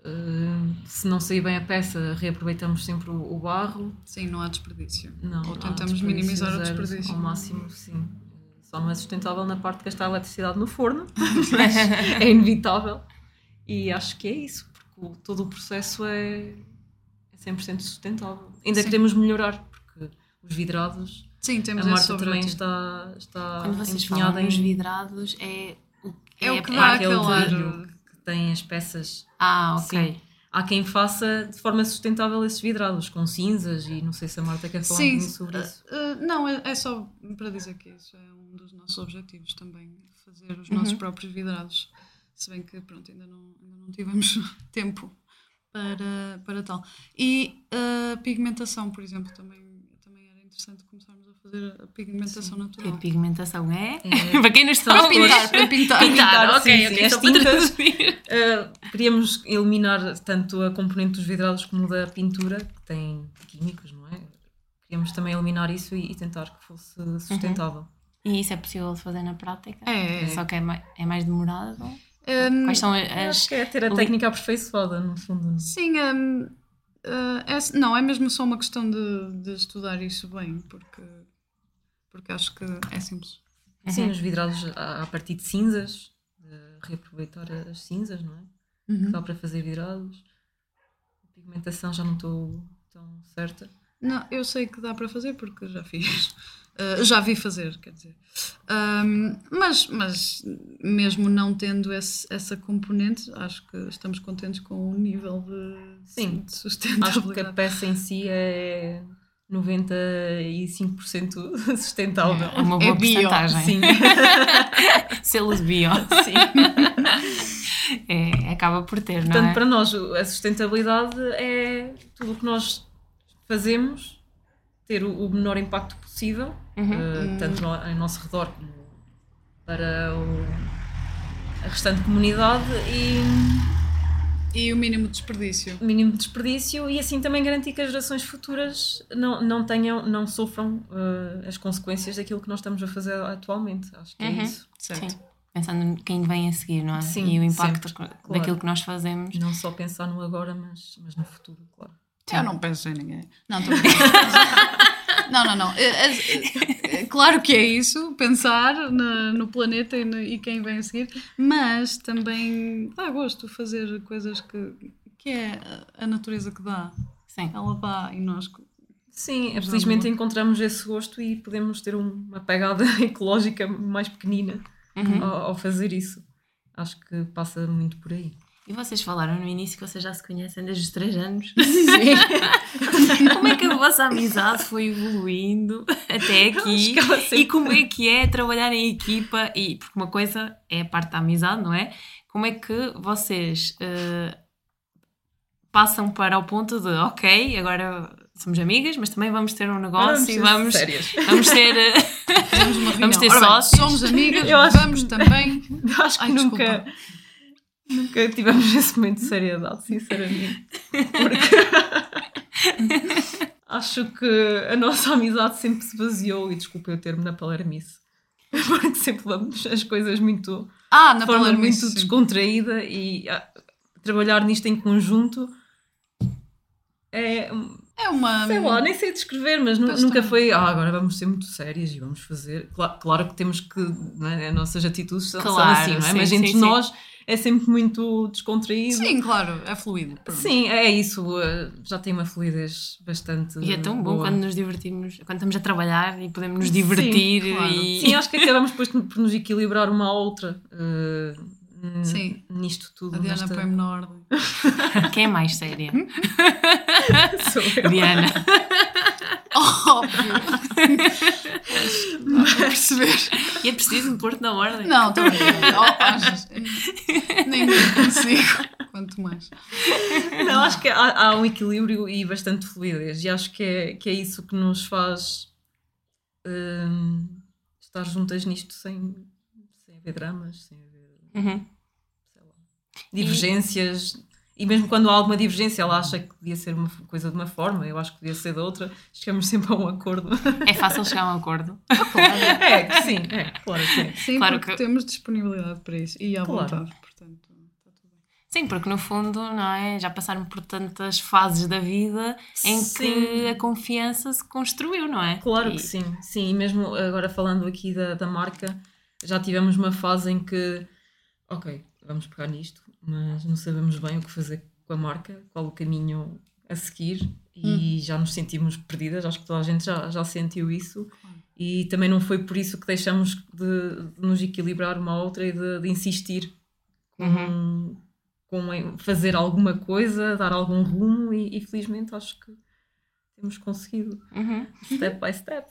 Speaker 3: Uh, se não sair bem a peça, reaproveitamos sempre o, o barro.
Speaker 2: Sim, não há desperdício.
Speaker 3: Não,
Speaker 2: Ou tentamos
Speaker 3: desperdício
Speaker 2: minimizar o
Speaker 3: zero,
Speaker 2: desperdício.
Speaker 3: Ao máximo, sim. Só não é sustentável na parte de gastar eletricidade no forno, mas é inevitável. E acho que é isso, porque o- todo o processo é, é 100% sustentável. Ainda
Speaker 2: Sim.
Speaker 3: queremos melhorar, porque os vidrados,
Speaker 2: Sim, temos
Speaker 3: a Marta também
Speaker 2: objetivo.
Speaker 3: está, está
Speaker 1: Quando vocês
Speaker 3: empenhada
Speaker 1: falam nos
Speaker 3: em...
Speaker 1: vidrados, é o
Speaker 2: É o que
Speaker 1: é
Speaker 2: dá
Speaker 3: aquele vidro que tem as peças.
Speaker 1: Ah, ok.
Speaker 3: Sim. Há quem faça de forma sustentável esses vidrados, com cinzas, e não sei se a Marta quer falar um
Speaker 2: Sim,
Speaker 3: sobre isso.
Speaker 2: Uh, uh, não, é, é só para dizer que isso é um dos nossos objetivos também, fazer os
Speaker 1: Uhum.
Speaker 2: nossos próprios vidrados. Se bem que, pronto, ainda não, ainda não tivemos tempo para, para tal. E a pigmentação, por exemplo, também, também era interessante começarmos a fazer a pigmentação
Speaker 1: E
Speaker 2: natural.
Speaker 1: a pigmentação é?
Speaker 3: É.
Speaker 1: para quem não está a
Speaker 3: cores.
Speaker 2: Para pintar.
Speaker 1: Pintar, ok,
Speaker 3: sim,
Speaker 1: ok.
Speaker 3: sim, as
Speaker 1: só para
Speaker 3: tintas.
Speaker 1: traduzir.
Speaker 3: Uh, queríamos eliminar tanto a componente dos vidrados como da pintura, que tem químicos, não é? Queríamos também eliminar isso e, e tentar que fosse sustentável.
Speaker 1: E isso é possível de fazer na prática?
Speaker 2: É, é.
Speaker 1: Só que é mais, é mais demorado?
Speaker 2: Um,
Speaker 1: Quais são
Speaker 3: Acho
Speaker 1: as.
Speaker 3: que é ter a técnica aperfeiçoada, no fundo.
Speaker 2: Sim, hum, uh, é- não, é mesmo só uma questão de, de estudar isso bem, porque, porque acho que é simples.
Speaker 3: Sim, os vidrados a, a partir de cinzas, de reaproveitar as cinzas, não é?
Speaker 2: Uhum.
Speaker 3: Dá para fazer vidrados. A pigmentação já não estou tão certa.
Speaker 2: Não, eu sei que dá para fazer porque já fiz. Uh, já vi fazer, quer dizer. Um, mas, mas mesmo não tendo esse- essa componente, acho que estamos contentes com o nível de,
Speaker 3: Sim.
Speaker 2: de
Speaker 3: Acho que a
Speaker 2: sustentabilidade.
Speaker 3: peça em si é 95% sustentável.
Speaker 1: É uma
Speaker 2: É
Speaker 1: boa
Speaker 2: bio,
Speaker 1: porcentagem.
Speaker 3: Sim,
Speaker 1: Selo de bio.
Speaker 3: sim.
Speaker 1: É, acaba por ter, não
Speaker 3: Portanto,
Speaker 1: é?
Speaker 3: para nós, a sustentabilidade é tudo o que nós fazemos ter o, o menor impacto possível,
Speaker 1: Uhum.
Speaker 3: eh, tanto no, em nosso redor como para o- a restante comunidade e
Speaker 2: E o mínimo desperdício.
Speaker 3: o mínimo de desperdício e assim também garantir que as gerações futuras não, não tenham, não sofram eh, as consequências daquilo que nós estamos a fazer atualmente. Acho que
Speaker 1: Uhum.
Speaker 3: é isso.
Speaker 2: Certo.
Speaker 1: Sim. Pensando em quem vem a seguir, não é?
Speaker 3: Sim,
Speaker 1: e o impacto
Speaker 3: sempre,
Speaker 1: daquilo
Speaker 3: claro.
Speaker 1: que nós fazemos.
Speaker 3: Não só pensar no agora, mas, mas no futuro, claro.
Speaker 2: Eu não penso em ninguém. Não, estou. Não, não, não. É, é- é claro que é isso, pensar na- no planeta e, no- e quem vem a seguir, mas também dá gosto fazer coisas que, que é a natureza que dá.
Speaker 1: Sim.
Speaker 2: Ela dá e nós.
Speaker 3: Sim,
Speaker 2: Usamos
Speaker 3: felizmente encontramos esse gosto e podemos ter um- uma pegada ecológica mais pequenina
Speaker 1: Uhum.
Speaker 3: ao, ao fazer isso. Acho que passa muito por aí.
Speaker 1: E vocês falaram no início que vocês já se conhecem desde os 3 anos.
Speaker 3: Sim.
Speaker 1: Como é que a vossa amizade foi evoluindo até aqui? E como é que é trabalhar em equipa? E, porque uma coisa é a parte da amizade, não é? Como é que vocês eh, passam para o ponto de, ok, agora somos amigas, mas também vamos ter um negócio e vamos,
Speaker 3: Sérias.
Speaker 1: vamos ter. eh, Vamos ter sócios.
Speaker 2: somos amigas,
Speaker 3: Eu acho-
Speaker 2: vamos também.
Speaker 3: Acho que
Speaker 2: Ai,
Speaker 3: nunca,
Speaker 2: desculpa.
Speaker 3: Nunca tivemos esse momento de seriedade, sinceramente. Porque acho que a nossa amizade sempre se baseou, e desculpa o termo, na palermice. Porque sempre vamos as coisas muito
Speaker 2: Ah,
Speaker 3: de
Speaker 2: na
Speaker 3: forma
Speaker 2: palermice,
Speaker 3: muito
Speaker 2: sim.
Speaker 3: descontraída e ah, trabalhar nisto em conjunto é,
Speaker 2: É uma.
Speaker 3: sei lá, nem sei descrever, mas
Speaker 2: Pois
Speaker 3: nunca foi, ah, agora vamos ser muito sérias e vamos fazer. Claro, claro que temos que, não é? as nossas atitudes são, são
Speaker 1: Claro,
Speaker 3: assim, não é?
Speaker 1: sim,
Speaker 3: mas
Speaker 1: sim,
Speaker 3: entre
Speaker 1: sim.
Speaker 3: nós é sempre muito descontraído.
Speaker 2: Sim, claro, é fluido. pronto.
Speaker 3: Sim, é isso, ah, já tem uma fluidez bastante.
Speaker 1: E é tão bom
Speaker 3: boa.
Speaker 1: quando nos divertimos, quando estamos a trabalhar e podemos nos divertir.
Speaker 2: claro.
Speaker 1: e...
Speaker 3: Sim, acho que acabamos depois por nos equilibrar uma à outra. n-
Speaker 2: Sim.
Speaker 3: Nisto tudo.
Speaker 2: A Diana
Speaker 3: nesta-
Speaker 2: põe-me na ordem.
Speaker 1: Quem é mais séria?
Speaker 3: Sou eu.
Speaker 1: Diana.
Speaker 2: Óbvio. Para perceber.
Speaker 1: E é preciso me pôr-te na ordem.
Speaker 2: Não, também. Oh, achas? Nem consigo. Quanto mais.
Speaker 3: Não, acho que há, há um equilíbrio e bastante fluidez, e acho que é, que é isso que nos faz hum, estar juntas nisto sem, sem haver dramas, sem haver
Speaker 1: Uhum.
Speaker 3: Divergências. E... mesmo quando há alguma divergência, ela acha que devia ser uma coisa de uma forma, eu acho que devia ser de outra, chegamos sempre a um acordo.
Speaker 1: É fácil chegar a um acordo.
Speaker 3: é, sim, é, claro que sim.
Speaker 2: Sim,
Speaker 1: Claro
Speaker 2: porque
Speaker 1: que-
Speaker 2: temos disponibilidade para isso e à
Speaker 3: Claro.
Speaker 2: vontade. Portanto, está tudo bem.
Speaker 1: Sim, porque no fundo, não é? Já passaram por tantas fases da vida em que
Speaker 3: Sim.
Speaker 1: a confiança se construiu, não é?
Speaker 3: Claro
Speaker 1: E-
Speaker 3: que sim, sim, e mesmo agora falando aqui da, da marca, já tivemos uma fase em que, ok, vamos pegar nisto, mas não sabemos bem o que fazer com a marca, qual o caminho a seguir, e já nos sentimos perdidas, acho que toda a gente já, já sentiu isso, E também não foi por isso que deixamos de, de nos equilibrar uma à outra e de, de insistir com,
Speaker 1: Uhum.
Speaker 3: com fazer alguma coisa, dar algum rumo e, e felizmente acho que temos conseguido
Speaker 1: Uhum.
Speaker 3: step by step.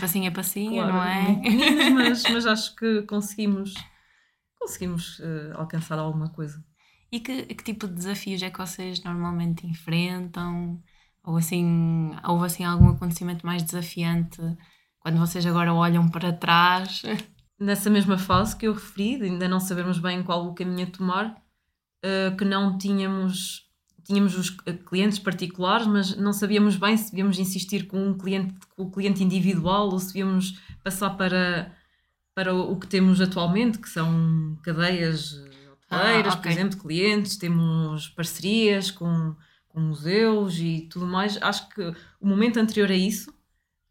Speaker 1: Passinho a passinho,
Speaker 3: Claro,
Speaker 1: não é?
Speaker 3: mas, mas acho que conseguimos, conseguimos eh, alcançar alguma coisa.
Speaker 1: E que, que tipo de desafios é que vocês normalmente enfrentam? Ou assim, houve assim algum acontecimento mais desafiante quando vocês agora olham para trás?
Speaker 3: Nessa mesma fase que eu referi, de ainda não sabermos bem qual o caminho a tomar, eh, que não tínhamos, tínhamos os eh, clientes particulares, mas não sabíamos bem se devíamos insistir com um cliente, com o cliente individual ou se devíamos passar para, para o que temos atualmente, que são cadeias eh, hoteleiras,
Speaker 1: Ah,
Speaker 3: por
Speaker 1: ok.
Speaker 3: exemplo, de clientes, temos parcerias com, com museus e tudo mais. Acho que o momento anterior a isso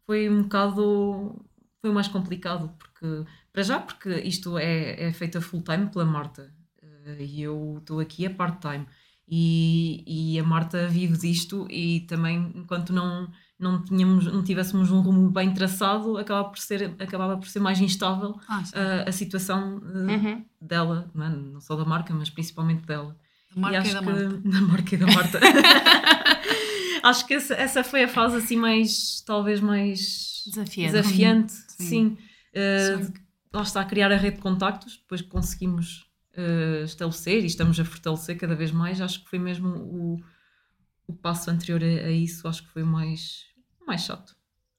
Speaker 3: foi um bocado foi mais complicado, porque para já porque isto é, é feito a full time pela Marta eh, e eu estou aqui a part-time e, e a Marta vive disto e também enquanto não, não, tínhamos, não tivéssemos um rumo bem traçado acabava por ser, acabava por ser mais instável
Speaker 2: Ah,
Speaker 3: a, a situação eh,
Speaker 1: Uhum.
Speaker 3: dela, não, é? Não só da marca, mas principalmente dela.
Speaker 2: Da marca
Speaker 3: e
Speaker 2: e
Speaker 3: acho
Speaker 2: da
Speaker 3: que,
Speaker 2: Marta.
Speaker 3: Da marca e da Marta. acho que essa, essa foi a fase assim mais, talvez mais
Speaker 1: Desafiante.
Speaker 3: desafiante,
Speaker 2: Sim.
Speaker 3: sim. Uh, lá está a criar a rede de contactos, depois que conseguimos uh, estabelecer e estamos a fortalecer cada vez mais. Acho que foi mesmo o, o passo anterior a, a isso, acho que foi o mais, mais chato.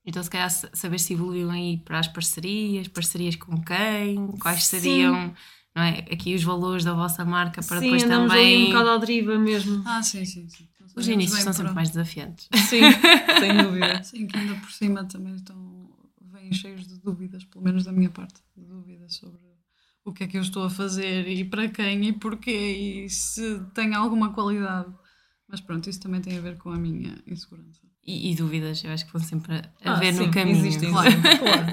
Speaker 1: Então, se calhar, sa- saber se evoluíram aí para as parcerias, parcerias com quem, quais
Speaker 3: Sim.
Speaker 1: seriam não é? aqui os valores da vossa marca para
Speaker 3: sim,
Speaker 1: depois
Speaker 3: andamos ali um
Speaker 1: também.
Speaker 3: bocado à deriva mesmo.
Speaker 2: Ah, sim, sim, sim.
Speaker 1: Os inícios são
Speaker 2: para
Speaker 1: sempre mais desafiantes.
Speaker 3: Sim, sem dúvida.
Speaker 2: Sim, que ainda por cima também estão vêm cheios de dúvidas, pelo menos da minha parte, de dúvidas sobre o que é que eu estou a fazer e para quem e porquê e se tem alguma qualidade. Mas pronto, isso também tem a ver com a minha insegurança.
Speaker 1: E, e dúvidas, eu acho que vão sempre a
Speaker 3: Ah,
Speaker 1: ver no caminho.
Speaker 3: Existem,
Speaker 2: claro.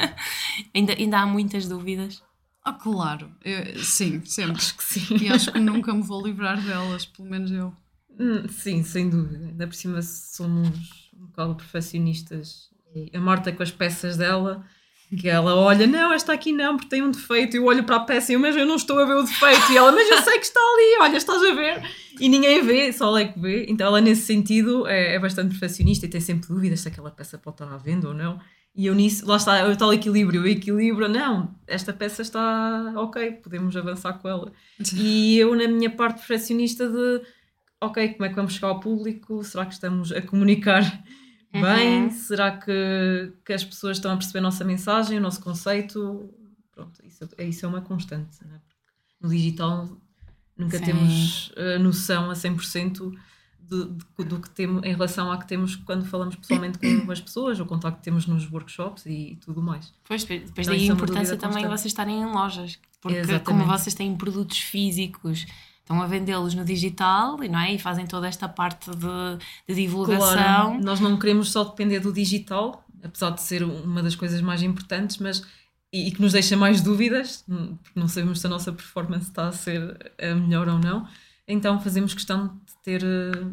Speaker 1: Ainda, ainda há muitas dúvidas.
Speaker 2: Ah, claro, eu- sim, sempre.
Speaker 3: Acho que sim.
Speaker 2: E acho que nunca me vou livrar delas, pelo menos eu.
Speaker 3: Hum, Sim, sem dúvida. Ainda por cima somos um bocado perfeccionistas. E a Marta com as peças dela, que ela olha, não, esta aqui não, porque tem um defeito. Eu olho para a peça e eu, mas eu não estou a ver o defeito. E ela, mas eu sei que está ali, olha, estás a ver. E ninguém vê, só ela é que vê. Então ela nesse sentido é, é bastante perfeccionista e tem sempre dúvidas se aquela peça pode estar à venda ou não. E eu nisso, lá está, o tal equilíbrio, o equilíbrio, não, esta peça está ok, podemos avançar com ela. E eu, na minha parte perfeccionista, de ok, como é que vamos chegar ao público? Será que estamos a comunicar bem?
Speaker 1: Uhum.
Speaker 3: Será que, que as pessoas estão a perceber a nossa mensagem, o nosso conceito? Pronto, isso, é- isso é uma constante. Né? No digital nunca
Speaker 1: Sim.
Speaker 3: temos a noção a 100% do, do, do que temos em relação a que temos quando falamos pessoalmente com as pessoas, o contacto que temos nos workshops e, tudo mais.
Speaker 1: Pois, depois
Speaker 3: Então,
Speaker 1: daí a
Speaker 3: é
Speaker 1: importância também de vocês estarem em lojas. Porque
Speaker 3: Exatamente.
Speaker 1: como vocês têm produtos físicos, estão a vendê-los no digital não é? e fazem toda esta parte de, de divulgação.
Speaker 3: Claro, nós não queremos só depender do digital, apesar de ser uma das coisas mais importantes, mas e, e que nos deixa mais dúvidas, hum, porque não sabemos se a nossa performance está a ser a melhor ou não. Então fazemos questão de ter eh,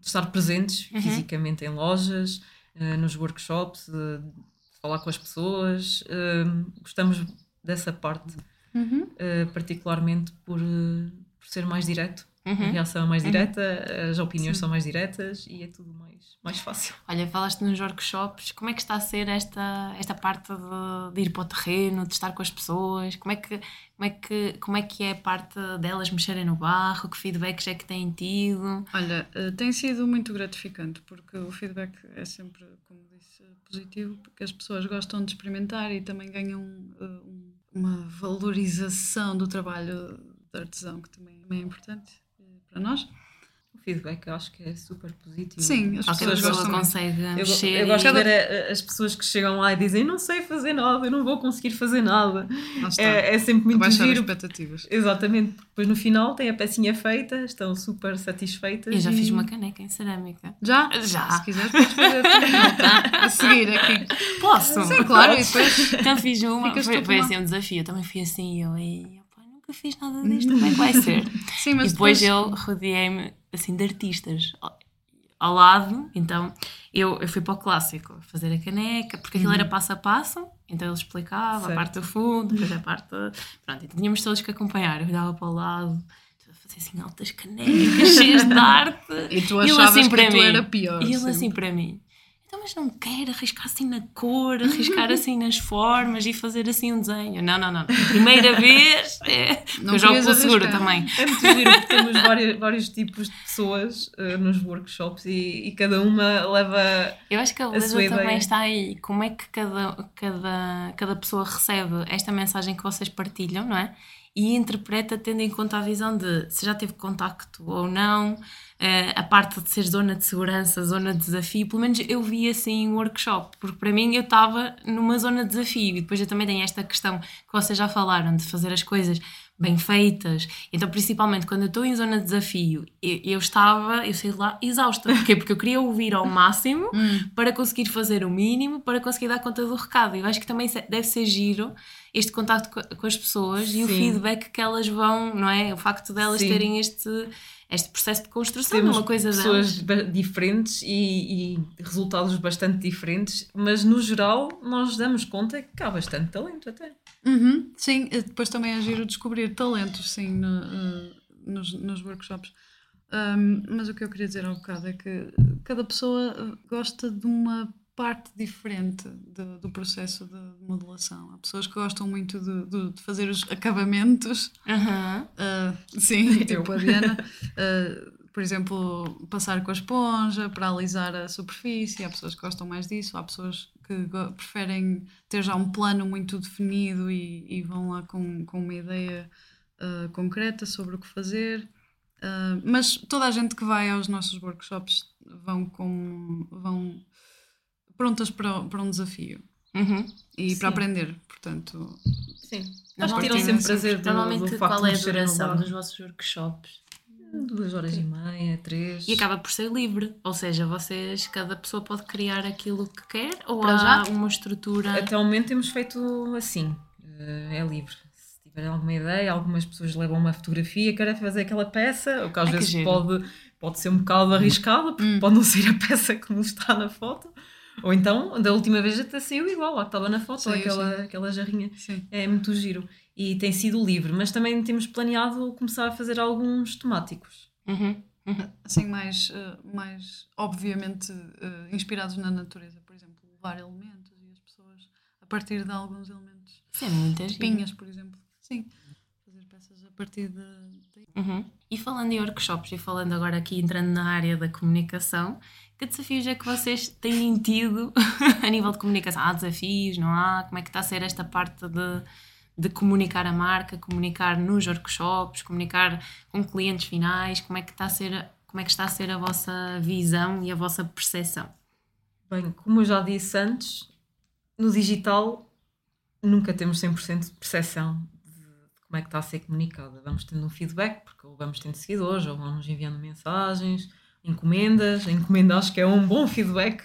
Speaker 3: de estar presentes
Speaker 1: Uhum.
Speaker 3: fisicamente em lojas, eh, nos workshops, eh, de falar com as pessoas. eh, Gostamos dessa parte,
Speaker 1: Uhum.
Speaker 3: eh, particularmente por, eh, por ser mais direto. A
Speaker 1: Uhum.
Speaker 3: reação é mais direta, as opiniões são mais diretas e é tudo mais, mais fácil.
Speaker 1: Olha, falaste nos workshops, como é que está a ser esta, esta parte de, de ir para o terreno, de estar com as pessoas? Como é, que, como, é que, como é que é a parte delas mexerem no barro? Que feedbacks é que têm tido?
Speaker 2: Olha, eh, tem sido muito gratificante porque o feedback é sempre, como disse, positivo, porque as pessoas gostam de experimentar e também ganham eh, um- uma valorização do trabalho de artesão, que também é importante eh, para nós.
Speaker 3: O feedback eu acho que é super positivo.
Speaker 2: Sim, as
Speaker 1: Qualquer
Speaker 2: pessoas
Speaker 1: pessoa
Speaker 2: gostam muito.
Speaker 1: consegue
Speaker 3: Eu,
Speaker 1: mexer.
Speaker 3: eu gosto
Speaker 1: e-
Speaker 3: de ver as pessoas que chegam lá e dizem não sei fazer nada, eu não vou conseguir fazer nada. É, é sempre muito
Speaker 2: Baixar
Speaker 3: giro.
Speaker 2: expectativas.
Speaker 3: Exatamente, depois no final tem a pecinha feita, estão super satisfeitas.
Speaker 1: Eu já
Speaker 3: e-
Speaker 1: fiz uma caneca em cerâmica.
Speaker 2: Já?
Speaker 1: Já.
Speaker 2: Se quiseres, podes fazer. Tá? A seguir aqui.
Speaker 1: Posso?
Speaker 2: Sim, claro, e depois.
Speaker 1: Então fiz uma,
Speaker 2: Ficas
Speaker 1: foi, foi assim um desafio. Eu também fui assim, eu e nunca fiz nada disto, como é que vai ser?
Speaker 2: Sim, mas
Speaker 1: e depois eu rodeei-me assim de artistas. ao lado, então eu, eu fui para o clássico, fazer a caneca, porque aquilo era passo a passo, então ele explicava
Speaker 3: Certo.
Speaker 1: a parte do fundo, depois a parte. Pronto, então tínhamos todos que acompanhar, eu olhava para o lado, a fazer assim altas canecas, cheias de arte.
Speaker 2: E tu
Speaker 1: E
Speaker 2: achavas
Speaker 1: assim
Speaker 2: que
Speaker 1: para
Speaker 2: tu
Speaker 1: mim.
Speaker 2: era pior.
Speaker 1: E ele
Speaker 2: sempre.
Speaker 1: assim para mim. Então, mas não quero arriscar assim na cor, arriscar assim nas formas e fazer assim um desenho. Não, não, não. Primeira vez, é.
Speaker 2: Não
Speaker 1: eu jogo pelo seguro também.
Speaker 3: É muito giro porque temos vários, vários tipos de pessoas eh, nos workshops e, e cada uma leva.
Speaker 1: Eu acho que a
Speaker 3: sua
Speaker 1: beleza também
Speaker 3: ideia.
Speaker 1: está aí. Como é que cada, cada, cada pessoa recebe esta mensagem que vocês partilham, não é? E interpreta tendo em conta a visão de se já teve contacto ou não, eh, a parte de ser zona de segurança, zona de desafio. Pelo menos eu vi assim um workshop, porque para mim eu estava numa zona de desafio. E depois eu também tenho esta questão que vocês já falaram, de fazer as coisas bem feitas. Então, principalmente quando eu estou em zona de desafio, eu, eu estava, eu saí de lá exausta. Porquê? Porque eu queria ouvir ao máximo para conseguir fazer o mínimo, para conseguir dar conta do recado. Eu acho que também deve ser giro este contacto co- com as pessoas e o
Speaker 3: Sim.
Speaker 1: feedback que elas vão, não é? O facto delas
Speaker 3: Sim.
Speaker 1: terem este, este processo de construção de
Speaker 3: Temos
Speaker 1: uma coisa
Speaker 3: pessoas diferentes e, e resultados bastante diferentes, mas no geral nós damos conta que há bastante talento até.
Speaker 2: Uhum, sim, e depois também é giro descobrir talentos, sim, no, eh, nos, nos workshops. Um, mas o que eu queria dizer há um bocado é que cada pessoa eh, gosta de uma parte diferente de- do processo de modelação. Há pessoas que gostam muito de, de- de fazer os acabamentos,
Speaker 1: Aham.
Speaker 2: ah, sim, tipo a Diana. Ah, por exemplo, passar com a esponja para alisar a superfície. Há pessoas que gostam mais disso, há pessoas que preferem ter já um plano muito definido e, e vão lá com, com uma ideia ah, concreta sobre o que fazer. Mas toda a gente que vai aos nossos workshops vão, com, vão prontas para, para um desafio
Speaker 1: Uhum.
Speaker 2: e
Speaker 3: Sim.
Speaker 2: para aprender. Portanto,
Speaker 3: Sim. Acho que
Speaker 1: Normalmente-
Speaker 3: tiram sempre prazer do,
Speaker 1: Normalmente,
Speaker 3: do facto
Speaker 1: qual é a duração dos vossos workshops?
Speaker 3: Duas horas e meia, três.
Speaker 1: E acaba por ser livre, ou seja, vocês, cada pessoa pode criar aquilo que quer ou
Speaker 2: Para
Speaker 1: há
Speaker 2: já?
Speaker 1: uma estrutura.
Speaker 3: Até o momento temos feito assim, eh, é livre. Se tiverem alguma ideia, algumas pessoas levam uma fotografia, querem fazer aquela peça, o que às
Speaker 1: que
Speaker 3: vezes
Speaker 1: giro.
Speaker 3: pode, pode ser um bocado arriscado, porque
Speaker 2: Hum.
Speaker 3: pode não ser a peça como está na foto. Ou então, da última vez até saiu igual, lá que estava na foto,
Speaker 2: Saiu,
Speaker 3: aquela,
Speaker 2: sim.
Speaker 3: aquela jarrinha.
Speaker 2: sim.
Speaker 3: É muito giro. E tem sido livre, mas também temos planeado começar a fazer alguns temáticos.
Speaker 1: Uhum. Uhum.
Speaker 2: assim mais, eh, mais obviamente eh, inspirados na natureza, por exemplo, levar elementos e as pessoas a partir de alguns elementos.
Speaker 1: Isso é giro.
Speaker 2: Pinhas, por exemplo. Sim. Fazer peças a partir de. de-
Speaker 1: Uhum. E falando em workshops e falando agora aqui entrando na área da comunicação, que desafios é que vocês têm tido a nível de comunicação? Há desafios, não há? Como é que está a ser esta parte de, de comunicar a marca, comunicar nos workshops, comunicar com clientes finais? Como é que está a ser, como é que está a, ser a vossa visão e a vossa percepção?
Speaker 3: Bem, como eu já disse antes, no digital nunca temos 100% de percepção de como é que está a ser comunicada. Vamos tendo um feedback, porque ou vamos tendo seguidores, ou vão nos enviando mensagens, encomendas. Encomenda acho que é um bom feedback,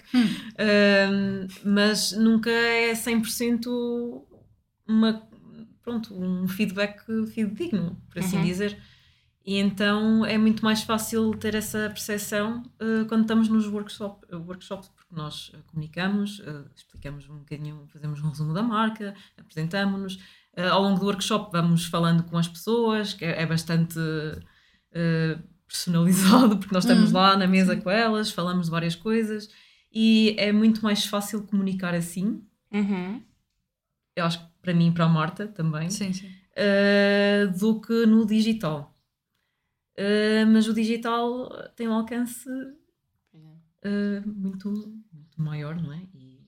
Speaker 3: Ahm, mas nunca é 100% uma, pronto, um feedback fidedigno, por assim
Speaker 1: Uhum.
Speaker 3: dizer. E então é muito mais fácil ter essa percepção uh, quando estamos nos workshop, uh, workshops, porque nós uh, comunicamos, uh, explicamos um bocadinho, fazemos um resumo da marca, apresentamos-nos. Uh, ao longo do workshop vamos falando com as pessoas, que é, é bastante uh, personalizado, porque nós estamos
Speaker 2: Uhum.
Speaker 3: lá na mesa com elas, falamos de várias coisas e é muito mais fácil comunicar assim.
Speaker 1: Uhum.
Speaker 3: Eu acho que para mim e para a Marta também
Speaker 2: Sim, sim.
Speaker 3: uh, do que no digital. Uh, mas o digital tem um alcance uh, muito, muito maior, não é? E,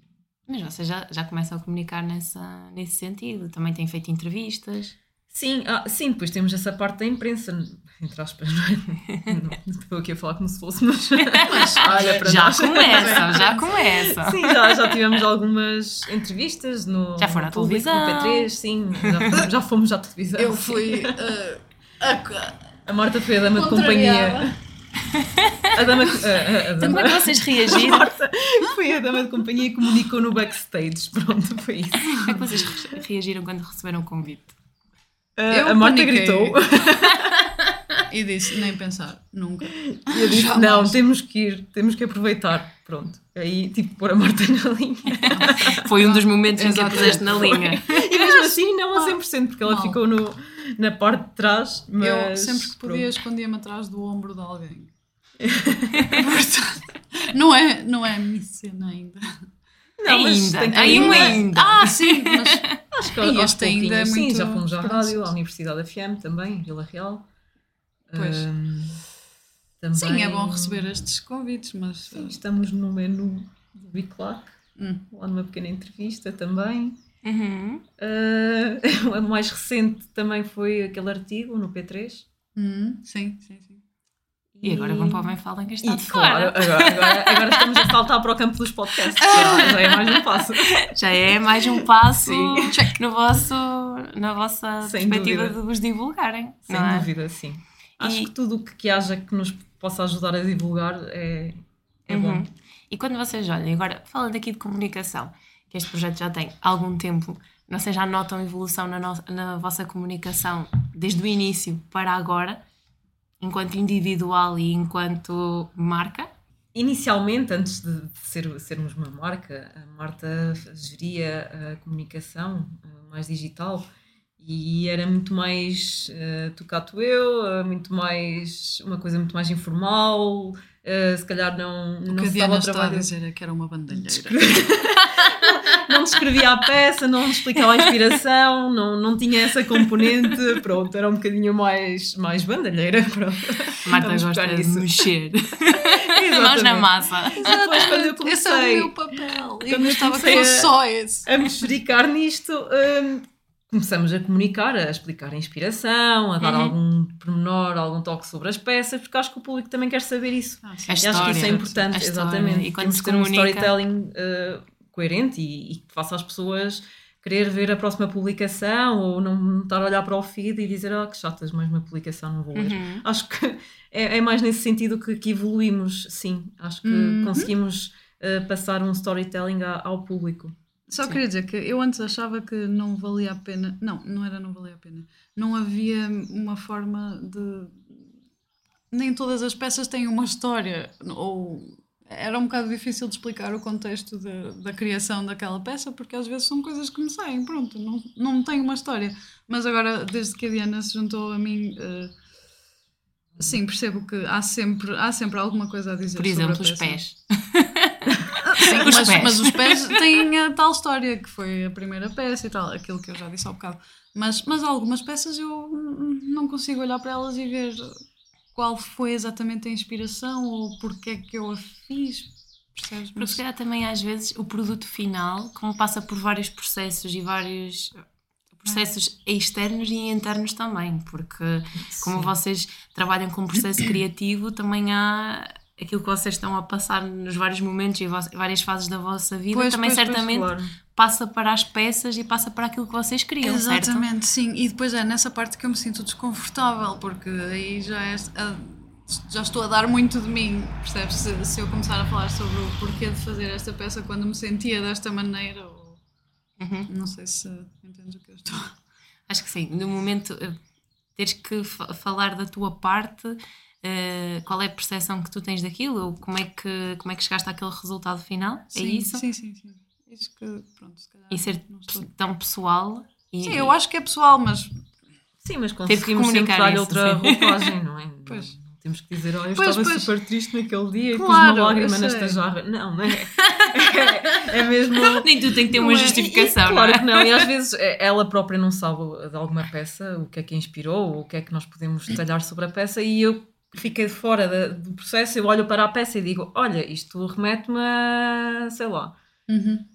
Speaker 1: Mas vocês já, já começam a comunicar nessa, nesse sentido. Também têm feito entrevistas.
Speaker 3: Sim, ah, sim, depois temos essa parte da imprensa, entre aspas, não é? Não, Estou aqui a falar como se fosse, mas, mas olha para
Speaker 1: já
Speaker 3: nós.
Speaker 1: começam, já começam.
Speaker 3: Sim, já, já tivemos algumas entrevistas no,
Speaker 1: Já foram à
Speaker 3: público,
Speaker 1: televisão.
Speaker 3: no P3, sim, já fomos, já fomos à televisão.
Speaker 2: Eu fui. eh, a-
Speaker 3: A Marta foi a dama de companhia. A dama. A, a, a
Speaker 1: Então,
Speaker 3: dama.
Speaker 1: como é que vocês reagiram?
Speaker 3: Marta foi a dama de companhia e comunicou no backstage. Pronto, foi isso.
Speaker 1: Como é que vocês re- reagiram quando receberam o convite?
Speaker 3: A-
Speaker 2: Eu
Speaker 3: a Marta
Speaker 2: paniquei.
Speaker 3: gritou.
Speaker 2: e disse, nem pensar, nunca.
Speaker 3: E eu disse, não, temos que ir, temos que aproveitar. Pronto. Aí, tipo, pôr a Marta na linha.
Speaker 1: Foi um dos momentos em que a puseste na linha.
Speaker 3: E mesmo assim, não a 100%, porque ela
Speaker 2: Mal.
Speaker 3: ficou no, na parte de trás. Mas,
Speaker 2: eu sempre que podia escondia-me atrás do ombro de alguém. Portanto, não é, não é a minha cena ainda.
Speaker 3: Não,
Speaker 1: ainda,
Speaker 3: ainda.
Speaker 1: ainda.
Speaker 2: Ah, sim, mas
Speaker 3: Acho que
Speaker 2: E ainda é
Speaker 3: pouquinhos, Sim,
Speaker 2: muito
Speaker 3: já fomos à rádio, à Universidade FM também, Vila Real.
Speaker 2: Pois.
Speaker 3: Também,
Speaker 2: sim, é bom receber estes convites, mas
Speaker 3: Sim, estamos no menu do Biclac,
Speaker 2: Hum.
Speaker 3: lá numa pequena entrevista também.
Speaker 1: Uhum.
Speaker 3: Ah, o mais recente também foi aquele artigo no P3.
Speaker 2: Hum, sim, sim, sim.
Speaker 1: E agora vão para o Bem Fala em quem está
Speaker 3: E,
Speaker 1: de
Speaker 3: claro,
Speaker 1: fora.
Speaker 3: agora, agora, agora estamos a saltar para o campo dos podcasts. Já, já é mais um passo.
Speaker 1: Já é mais um passo no vosso, na vossa
Speaker 3: Sem
Speaker 1: perspectiva
Speaker 3: dúvida.
Speaker 1: de vos divulgarem.
Speaker 3: Sem
Speaker 1: é?
Speaker 3: dúvida, sim. Acho
Speaker 1: E-
Speaker 3: que tudo o que, haja que nos possa ajudar a divulgar é, é
Speaker 1: Uhum.
Speaker 3: bom.
Speaker 1: E quando vocês olhem, agora falando aqui de comunicação, que este projeto já tem algum tempo, sei, já notam evolução na, no- na vossa comunicação desde o início para agora, enquanto individual e enquanto marca?
Speaker 3: Inicialmente, antes de ser, sermos uma marca, a Marta geria a comunicação eh, mais digital e era muito mais uh, tocato eu, muito mais uma coisa muito mais informal, eh, se calhar não,
Speaker 2: O
Speaker 3: não
Speaker 2: que
Speaker 3: se
Speaker 2: está a
Speaker 3: trabalho.
Speaker 2: dizer é que era uma bandalheira.
Speaker 3: não descrevia a peça, não explicava a inspiração, não, não tinha essa componente, pronto, era um bocadinho mais, mais bandalheira, pronto.
Speaker 1: Marta
Speaker 3: Vamos
Speaker 1: gosta de
Speaker 3: nisso.
Speaker 1: mexer.
Speaker 3: Exatamente.
Speaker 1: na massa.
Speaker 3: Depois, quando eu
Speaker 2: Esse é o
Speaker 3: comecei
Speaker 2: meu papel. Eu
Speaker 3: eu
Speaker 2: gostava que
Speaker 3: comecei
Speaker 2: fosse
Speaker 3: a-
Speaker 2: só esse.
Speaker 3: a me dedicar nisto, hum, começamos a comunicar, a explicar a inspiração, a dar
Speaker 1: Uhum.
Speaker 3: algum pormenor, algum toque sobre as peças, porque acho que o público também quer saber isso.
Speaker 2: Ah, sim.
Speaker 1: A
Speaker 3: E acho que isso é
Speaker 1: história,
Speaker 3: importante,
Speaker 1: história.
Speaker 3: exatamente.
Speaker 1: E quando
Speaker 3: Temos
Speaker 1: se
Speaker 3: que ter um
Speaker 1: comunica-
Speaker 3: storytelling uh, coerente e, e que faça as pessoas querer ver a próxima publicação ou não estar a olhar para o feed e dizer ah, que chatas, mais uma publicação, não vou ler.
Speaker 1: Uhum.
Speaker 3: Acho que é, é mais nesse sentido que, que evoluímos, sim. Acho que
Speaker 2: Uhum.
Speaker 3: conseguimos uh, passar um storytelling a- ao público.
Speaker 2: Só
Speaker 1: Sim.
Speaker 2: queria dizer que eu antes achava que não valia a pena. Não, não era não valia a pena. Não havia uma forma de. Nem todas as peças têm uma história. Ou era um bocado difícil de explicar o contexto da, da criação daquela peça, porque às vezes são coisas que me saem, pronto, não, não tem uma história. Mas agora, desde que a Diana se juntou a mim. eh, Sim, percebo que há sempre, há sempre alguma coisa a dizer
Speaker 1: Por
Speaker 2: sobre a
Speaker 1: exemplo, os pés.
Speaker 2: Sim,
Speaker 1: Os
Speaker 2: mas,
Speaker 1: pés.
Speaker 2: mas os pés têm a tal história que foi a primeira peça e tal, aquilo que eu já disse há bocado. Mas, mas algumas peças eu não consigo olhar para elas e ver qual foi exatamente a inspiração ou porque é que eu a fiz. Percebes?
Speaker 1: Porque se calhar também às vezes o produto final, como passa por vários processos e vários processos externos e internos também, porque como
Speaker 3: Sim.
Speaker 1: vocês trabalham com um processo criativo, também há aquilo que vocês estão a passar nos vários momentos e várias fases da vossa vida,
Speaker 2: Pois,
Speaker 1: também
Speaker 2: pois, pois,
Speaker 1: certamente
Speaker 3: Claro.
Speaker 1: passa para as peças e passa para aquilo que vocês criam, certo?
Speaker 2: Exatamente, sim. E depois é nessa parte que eu me sinto desconfortável, porque aí já é. a- já estou a dar muito de mim, percebes? Se, se eu começar a falar sobre o porquê de fazer esta peça quando me sentia desta maneira, ou,
Speaker 1: Uhum.
Speaker 2: não sei se entendes o que eu estou.
Speaker 1: Acho que sim. No momento, eh, teres que fa- falar da tua parte, eh, qual é a percepção que tu tens daquilo? Ou como é que, como é que chegaste àquele resultado final? é
Speaker 2: Sim,
Speaker 1: isso?
Speaker 2: Sim, sim, sim. Isso que, pronto, se calhar.
Speaker 1: E ser
Speaker 2: não estou-
Speaker 1: tão pessoal. E,
Speaker 2: Sim, eu acho que é pessoal, mas.
Speaker 3: Sim, mas
Speaker 1: que
Speaker 3: conseguimos sempre
Speaker 1: isso,
Speaker 3: outra
Speaker 1: sim.
Speaker 3: roupagem, não é?
Speaker 2: Pois.
Speaker 3: Não, não temos que dizer, olha, eu
Speaker 2: Pois,
Speaker 3: estava
Speaker 2: pois.
Speaker 3: super triste naquele dia e pus
Speaker 2: Claro,
Speaker 3: uma lágrima nesta jarra. Não, não é? É, é mesmo.
Speaker 1: Nem tu tem que ter uma
Speaker 3: é?
Speaker 1: justificação,
Speaker 3: E- e claro
Speaker 1: não é?
Speaker 3: que não, e às vezes eh, ela própria não sabe de alguma peça, o que é que a inspirou, ou o que é que nós podemos detalhar sobre a peça, e eu fiquei fora da- do processo, eu olho para a peça e digo: Olha, isto remete-me a, sei lá,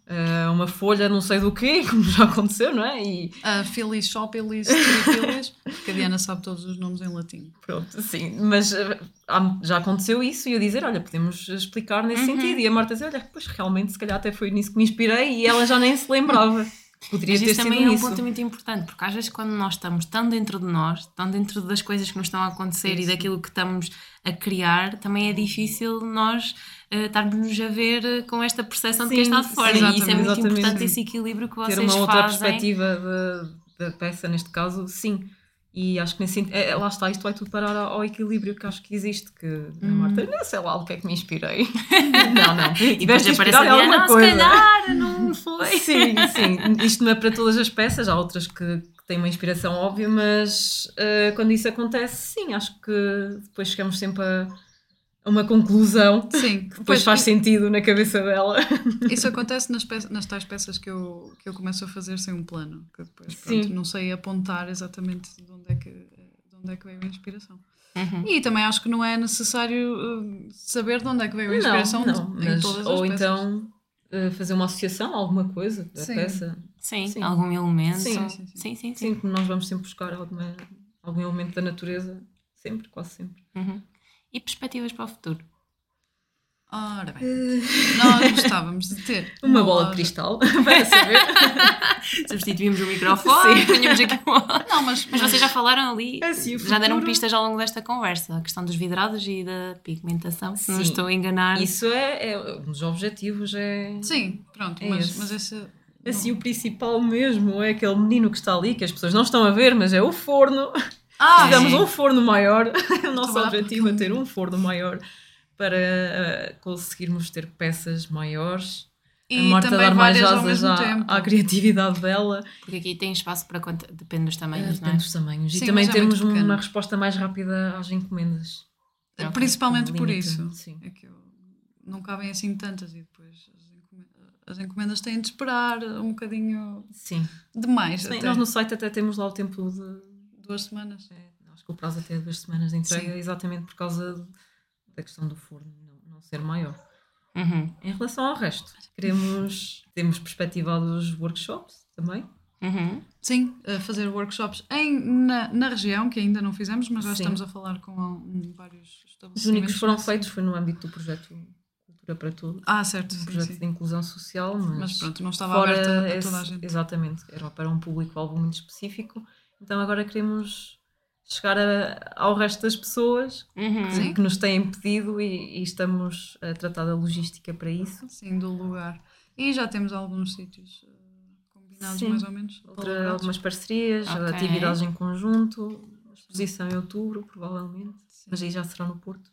Speaker 3: a uma folha não sei do quê, como já aconteceu, não é? E
Speaker 2: A Phyllis Shopilis, Trifilis, porque a Diana sabe todos os nomes em latim.
Speaker 3: pronto, sim, mas eh, já aconteceu isso e eu dizer: Olha, podemos explicar nesse
Speaker 1: Uhum.
Speaker 3: sentido, e a Marta dizer: Olha, pois realmente, se calhar até foi nisso que me inspirei, e ela já nem se lembrava. Poderia
Speaker 1: Mas
Speaker 3: ter
Speaker 1: isso também é um
Speaker 3: isso.
Speaker 1: ponto muito importante, porque às vezes quando nós estamos tão dentro de nós, tão dentro das coisas que nos estão a acontecer e
Speaker 3: Isso.
Speaker 1: daquilo que estamos a criar, também é difícil nós eh, estarmos a ver eh, com esta percepção de quem está de fora.
Speaker 3: sim,
Speaker 1: e isso é muito importante, esse equilíbrio que vocês
Speaker 3: ter uma outra
Speaker 1: fazem.
Speaker 3: perspectiva da peça, neste caso, sim. E acho que nesse sentido, é, lá está, isto vai tudo parar ao, ao equilíbrio que acho que existe, que a Marta, não sei lá o que é que me inspirei. não, não,
Speaker 1: E depois aparece a Diana, não, se calhar não foi.
Speaker 3: Sim, sim, isto não é para todas as peças, há outras que, que têm uma inspiração óbvia, mas uh, quando isso acontece, sim, acho que depois chegamos sempre a uma conclusão
Speaker 2: Sim,
Speaker 3: que depois faz sentido na cabeça dela.
Speaker 2: Isso acontece nas, peças, nas tais peças que eu, que eu começo a fazer sem um plano, que depois pronto, não sei apontar exatamente de onde é que, de onde é que veio a inspiração.
Speaker 1: Uhum.
Speaker 2: E também acho que não é necessário uh, saber de onde é que veio a inspiração
Speaker 3: não, não,
Speaker 2: em
Speaker 3: mas,
Speaker 2: todas as
Speaker 3: ou
Speaker 2: peças.
Speaker 3: então uh, fazer uma associação a alguma coisa da
Speaker 2: Sim.
Speaker 3: peça.
Speaker 1: Sim,
Speaker 3: Sim.
Speaker 1: algum elemento.
Speaker 3: Sim,
Speaker 1: sim,
Speaker 2: sim, sim.
Speaker 1: sim. sim,
Speaker 3: Sim, que nós vamos sempre buscar alguma, algum elemento da natureza, sempre, quase sempre.
Speaker 1: Uhum. E perspectivas para o futuro?
Speaker 2: Ora bem, nós gostávamos de ter
Speaker 3: Uma bola
Speaker 2: loja-
Speaker 3: de cristal, para saber.
Speaker 1: Substituímos o microfone, punhamos aqui o...
Speaker 2: Não, mas,
Speaker 1: Mas vocês já falaram ali,
Speaker 3: É sim, o
Speaker 1: já deram pistas ao longo desta conversa, a questão dos vidrados e da pigmentação, se não
Speaker 3: Sim.
Speaker 1: estou a enganar.
Speaker 3: Isso é, é um dos objetivos, é...
Speaker 2: Sim, pronto,
Speaker 3: É
Speaker 2: mas,
Speaker 3: esse.
Speaker 2: mas esse.
Speaker 3: Assim, o principal mesmo é aquele menino que está ali, que as pessoas não estão a ver, mas é o forno.
Speaker 2: Ah,
Speaker 3: Tivemos
Speaker 2: sim.
Speaker 3: um forno maior. o nosso objetivo é ter um forno maior para eh, conseguirmos ter peças maiores.
Speaker 2: E
Speaker 3: a Marta
Speaker 2: também
Speaker 3: dar mais asas à, à criatividade dela.
Speaker 1: Porque aqui tem espaço para quanto, depende dos tamanhos, não é?
Speaker 3: Depende dos tamanhos.
Speaker 2: Sim,
Speaker 3: e também
Speaker 2: é
Speaker 3: temos uma resposta mais rápida às encomendas.
Speaker 1: Ok,
Speaker 2: Principalmente por isso.
Speaker 3: sim.
Speaker 2: É que eu, não cabem assim tantas e depois as encomendas, as encomendas têm de esperar um bocadinho
Speaker 3: Sim.
Speaker 2: demais.
Speaker 3: Sim,
Speaker 2: até.
Speaker 3: Nós no site até temos lá o tempo de.
Speaker 2: Duas semanas.
Speaker 3: é, acho que o prazo até é duas semanas de entrega,
Speaker 2: Sim.
Speaker 3: exatamente por causa da questão do forno não, não ser maior.
Speaker 1: Uhum,
Speaker 3: Em relação ao resto, queremos. Temos perspectivados workshops também.
Speaker 1: uhum.
Speaker 2: Sim, fazer workshops em, na, na região, que ainda não fizemos, mas já
Speaker 3: Sim.
Speaker 2: estamos a falar com um, vários
Speaker 3: Os
Speaker 2: estabelecimentos.
Speaker 3: únicos que foram feitos foi no âmbito do projeto Cultura para Todos,
Speaker 2: Ah, certo,
Speaker 3: um
Speaker 2: sim,
Speaker 3: projeto
Speaker 2: sim.
Speaker 3: de inclusão social, mas,
Speaker 2: Mas pronto, não estava
Speaker 3: fora
Speaker 2: aberta a toda a gente.
Speaker 3: Exatamente, era para um público-alvo muito específico. Então agora queremos chegar a- ao resto das pessoas
Speaker 1: Uhum.
Speaker 3: que, que nos têm pedido e, e estamos a tratar da logística para isso.
Speaker 2: Sim, do lugar. E já temos alguns sítios eh, combinados,
Speaker 3: Sim.
Speaker 2: mais ou menos.
Speaker 3: Outra, algumas parcerias,
Speaker 1: Ok.
Speaker 3: atividades em conjunto, exposição em outubro, provavelmente,
Speaker 2: Sim.
Speaker 3: mas aí já será no Porto.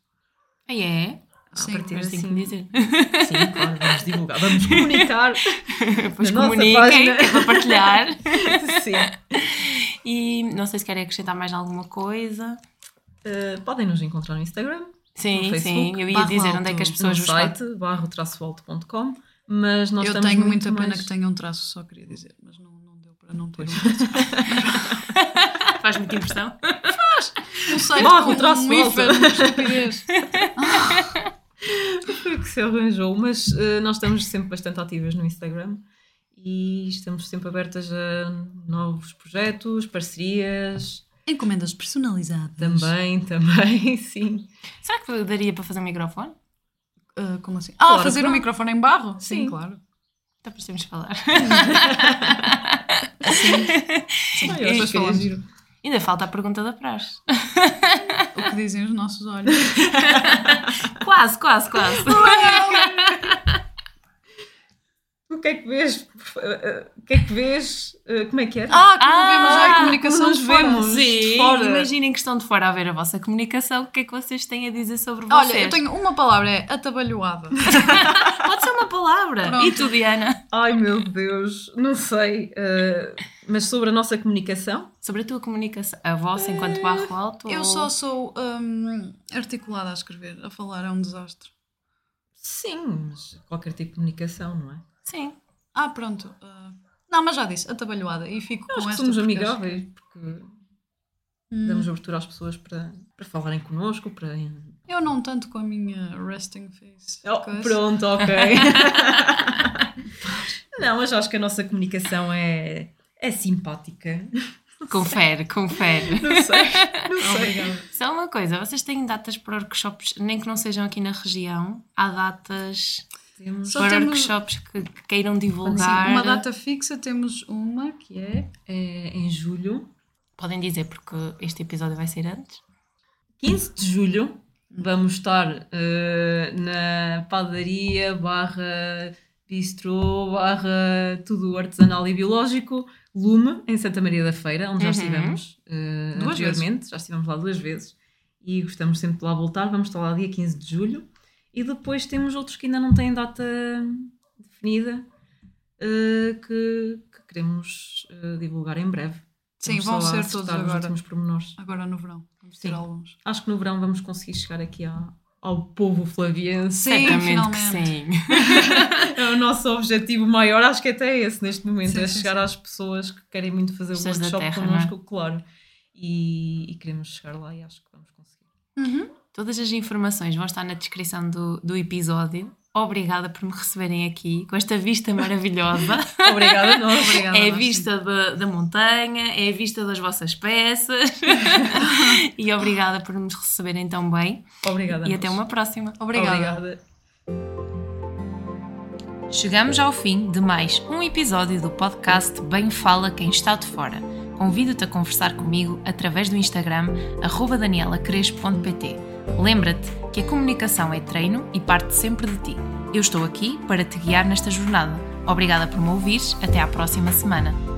Speaker 1: Ah, é?
Speaker 3: À
Speaker 2: Sim,
Speaker 1: Mas tenho que
Speaker 3: sim.
Speaker 1: dizer.
Speaker 3: Sim, claro, vamos divulgar, vamos comunicar.
Speaker 1: Depois
Speaker 3: Na nossa
Speaker 1: comuniquem,
Speaker 3: página.
Speaker 1: é para partilhar.
Speaker 3: Sim.
Speaker 1: E não sei se querem acrescentar mais alguma coisa.
Speaker 3: Uh, podem nos encontrar no Instagram,
Speaker 1: Sim,
Speaker 3: No
Speaker 1: sim.
Speaker 3: Facebook,
Speaker 1: Eu ia
Speaker 2: barro
Speaker 1: dizer onde é que as pessoas
Speaker 3: no site barro-alto.com, mas nós
Speaker 2: Eu
Speaker 3: estamos
Speaker 2: tenho muita pena
Speaker 3: mais...
Speaker 2: que tenha um traço, só queria dizer, mas não, não deu para não ter um traço.
Speaker 1: Faz muita impressão.
Speaker 2: Um site
Speaker 3: Barro,
Speaker 2: com
Speaker 3: traço
Speaker 2: um estupidez.
Speaker 3: Foi que se arranjou, mas uh, nós estamos sempre bastante ativas no Instagram e estamos sempre abertas a novos projetos, parcerias,
Speaker 2: Encomendas personalizadas.
Speaker 3: também, também, sim.
Speaker 1: Será que daria para fazer um microfone?
Speaker 2: Ah, como assim? Ah,
Speaker 3: Claro
Speaker 2: fazer um microfone em barro?
Speaker 3: Sim.
Speaker 2: claro.
Speaker 1: Então precisamos falar.
Speaker 3: Sim, acho que é giro.
Speaker 1: Ainda falta a pergunta da praxe.
Speaker 2: o que dizem os nossos olhos.
Speaker 1: Quase, quase, quase.
Speaker 3: O que é que vês? O que é que vês? Uh, Como é que era?
Speaker 2: Ah, como
Speaker 1: Ah,
Speaker 2: vemos já a comunicação
Speaker 3: nos
Speaker 2: de fora.
Speaker 3: vemos.
Speaker 1: Sim,
Speaker 3: fora.
Speaker 1: imaginem que estão de fora a ver a vossa comunicação. O que é que vocês têm a dizer sobre vocês?
Speaker 2: Olha, eu tenho uma palavra, é atabalhoada.
Speaker 1: Pode ser uma palavra.
Speaker 2: Pronto.
Speaker 1: E tu, Diana?
Speaker 3: Ai meu Deus, não sei. uh, mas sobre a nossa comunicação?
Speaker 1: Sobre a tua comunicação. A vossa enquanto barro alto?
Speaker 2: Eu
Speaker 1: ou-
Speaker 2: só sou hum, articulada a escrever, a falar é um desastre.
Speaker 3: Sim, mas qualquer tipo de comunicação, não é?
Speaker 1: Sim.
Speaker 2: Ah, pronto. ah, não, mas já disse, atabalhoada. E fico
Speaker 3: Acho
Speaker 2: com
Speaker 3: que
Speaker 2: esta
Speaker 3: somos amigáveis, porque
Speaker 2: Hum,
Speaker 3: damos abertura às pessoas para, para falarem connosco, para...
Speaker 2: Eu não tanto com a minha resting face.
Speaker 3: Oh, pronto, ok. não, mas acho que a nossa comunicação é, é simpática.
Speaker 1: Confere, confere.
Speaker 3: Não sei, não sei.
Speaker 2: Obrigada.
Speaker 1: Só uma coisa, vocês têm datas para workshops, nem que não sejam aqui na região, há datas
Speaker 3: Temos
Speaker 2: Só
Speaker 1: para
Speaker 2: temos-
Speaker 1: workshops que, que queiram
Speaker 2: Sim,
Speaker 1: divulgar.
Speaker 2: uma data fixa temos uma que é.
Speaker 3: é, em julho,
Speaker 1: Podem dizer, porque este episódio vai ser antes.
Speaker 3: 15 de julho, vamos estar eh, na padaria barra bistrô barra tudo artesanal e biológico, Lume, em Santa Maria da Feira, onde já
Speaker 1: Uhum.
Speaker 3: estivemos uh, anteriormente. Já estivemos lá duas vezes e gostamos sempre de lá voltar. Vamos estar lá dia 15 de julho. E depois temos outros que ainda não têm data definida uh, que, que queremos uh, divulgar em breve.
Speaker 2: Sim, vão ser todos agora.
Speaker 3: últimos pormenores.
Speaker 2: Agora no verão. Vamos ter
Speaker 3: Sim.
Speaker 2: alguns.
Speaker 3: Acho que no verão vamos conseguir chegar aqui ao, ao povo flaviense.
Speaker 2: Sim,
Speaker 1: Certamente que
Speaker 2: finalmente.
Speaker 1: sim.
Speaker 3: É o nosso objetivo maior, acho que até é esse neste momento,
Speaker 2: Sim,
Speaker 3: é
Speaker 2: sim,
Speaker 3: chegar
Speaker 2: sim.
Speaker 3: às pessoas que querem muito fazer o workshop
Speaker 1: terra, é?
Speaker 3: connosco, claro. E, e queremos chegar lá e acho que vamos conseguir.
Speaker 2: Uhum.
Speaker 1: Todas as informações vão estar na descrição do, do episódio. Obrigada por me receberem aqui com esta vista maravilhosa.
Speaker 3: Obrigada nós.
Speaker 2: Obrigada.
Speaker 1: É a vista da, da montanha, é a vista das vossas peças. e obrigada por nos receberem tão bem.
Speaker 3: Obrigada
Speaker 1: E até uma próxima.
Speaker 2: Obrigada.
Speaker 3: Obrigada.
Speaker 1: Chegamos ao fim de mais um episódio do podcast Bem Fala Quem Está de Fora. Convido-te a conversar comigo através do Instagram danielacrespo.pt. Lembra-te que a comunicação é treino e parte sempre de ti. Eu estou aqui para te guiar nesta jornada. Obrigada por me ouvires. Até à próxima semana.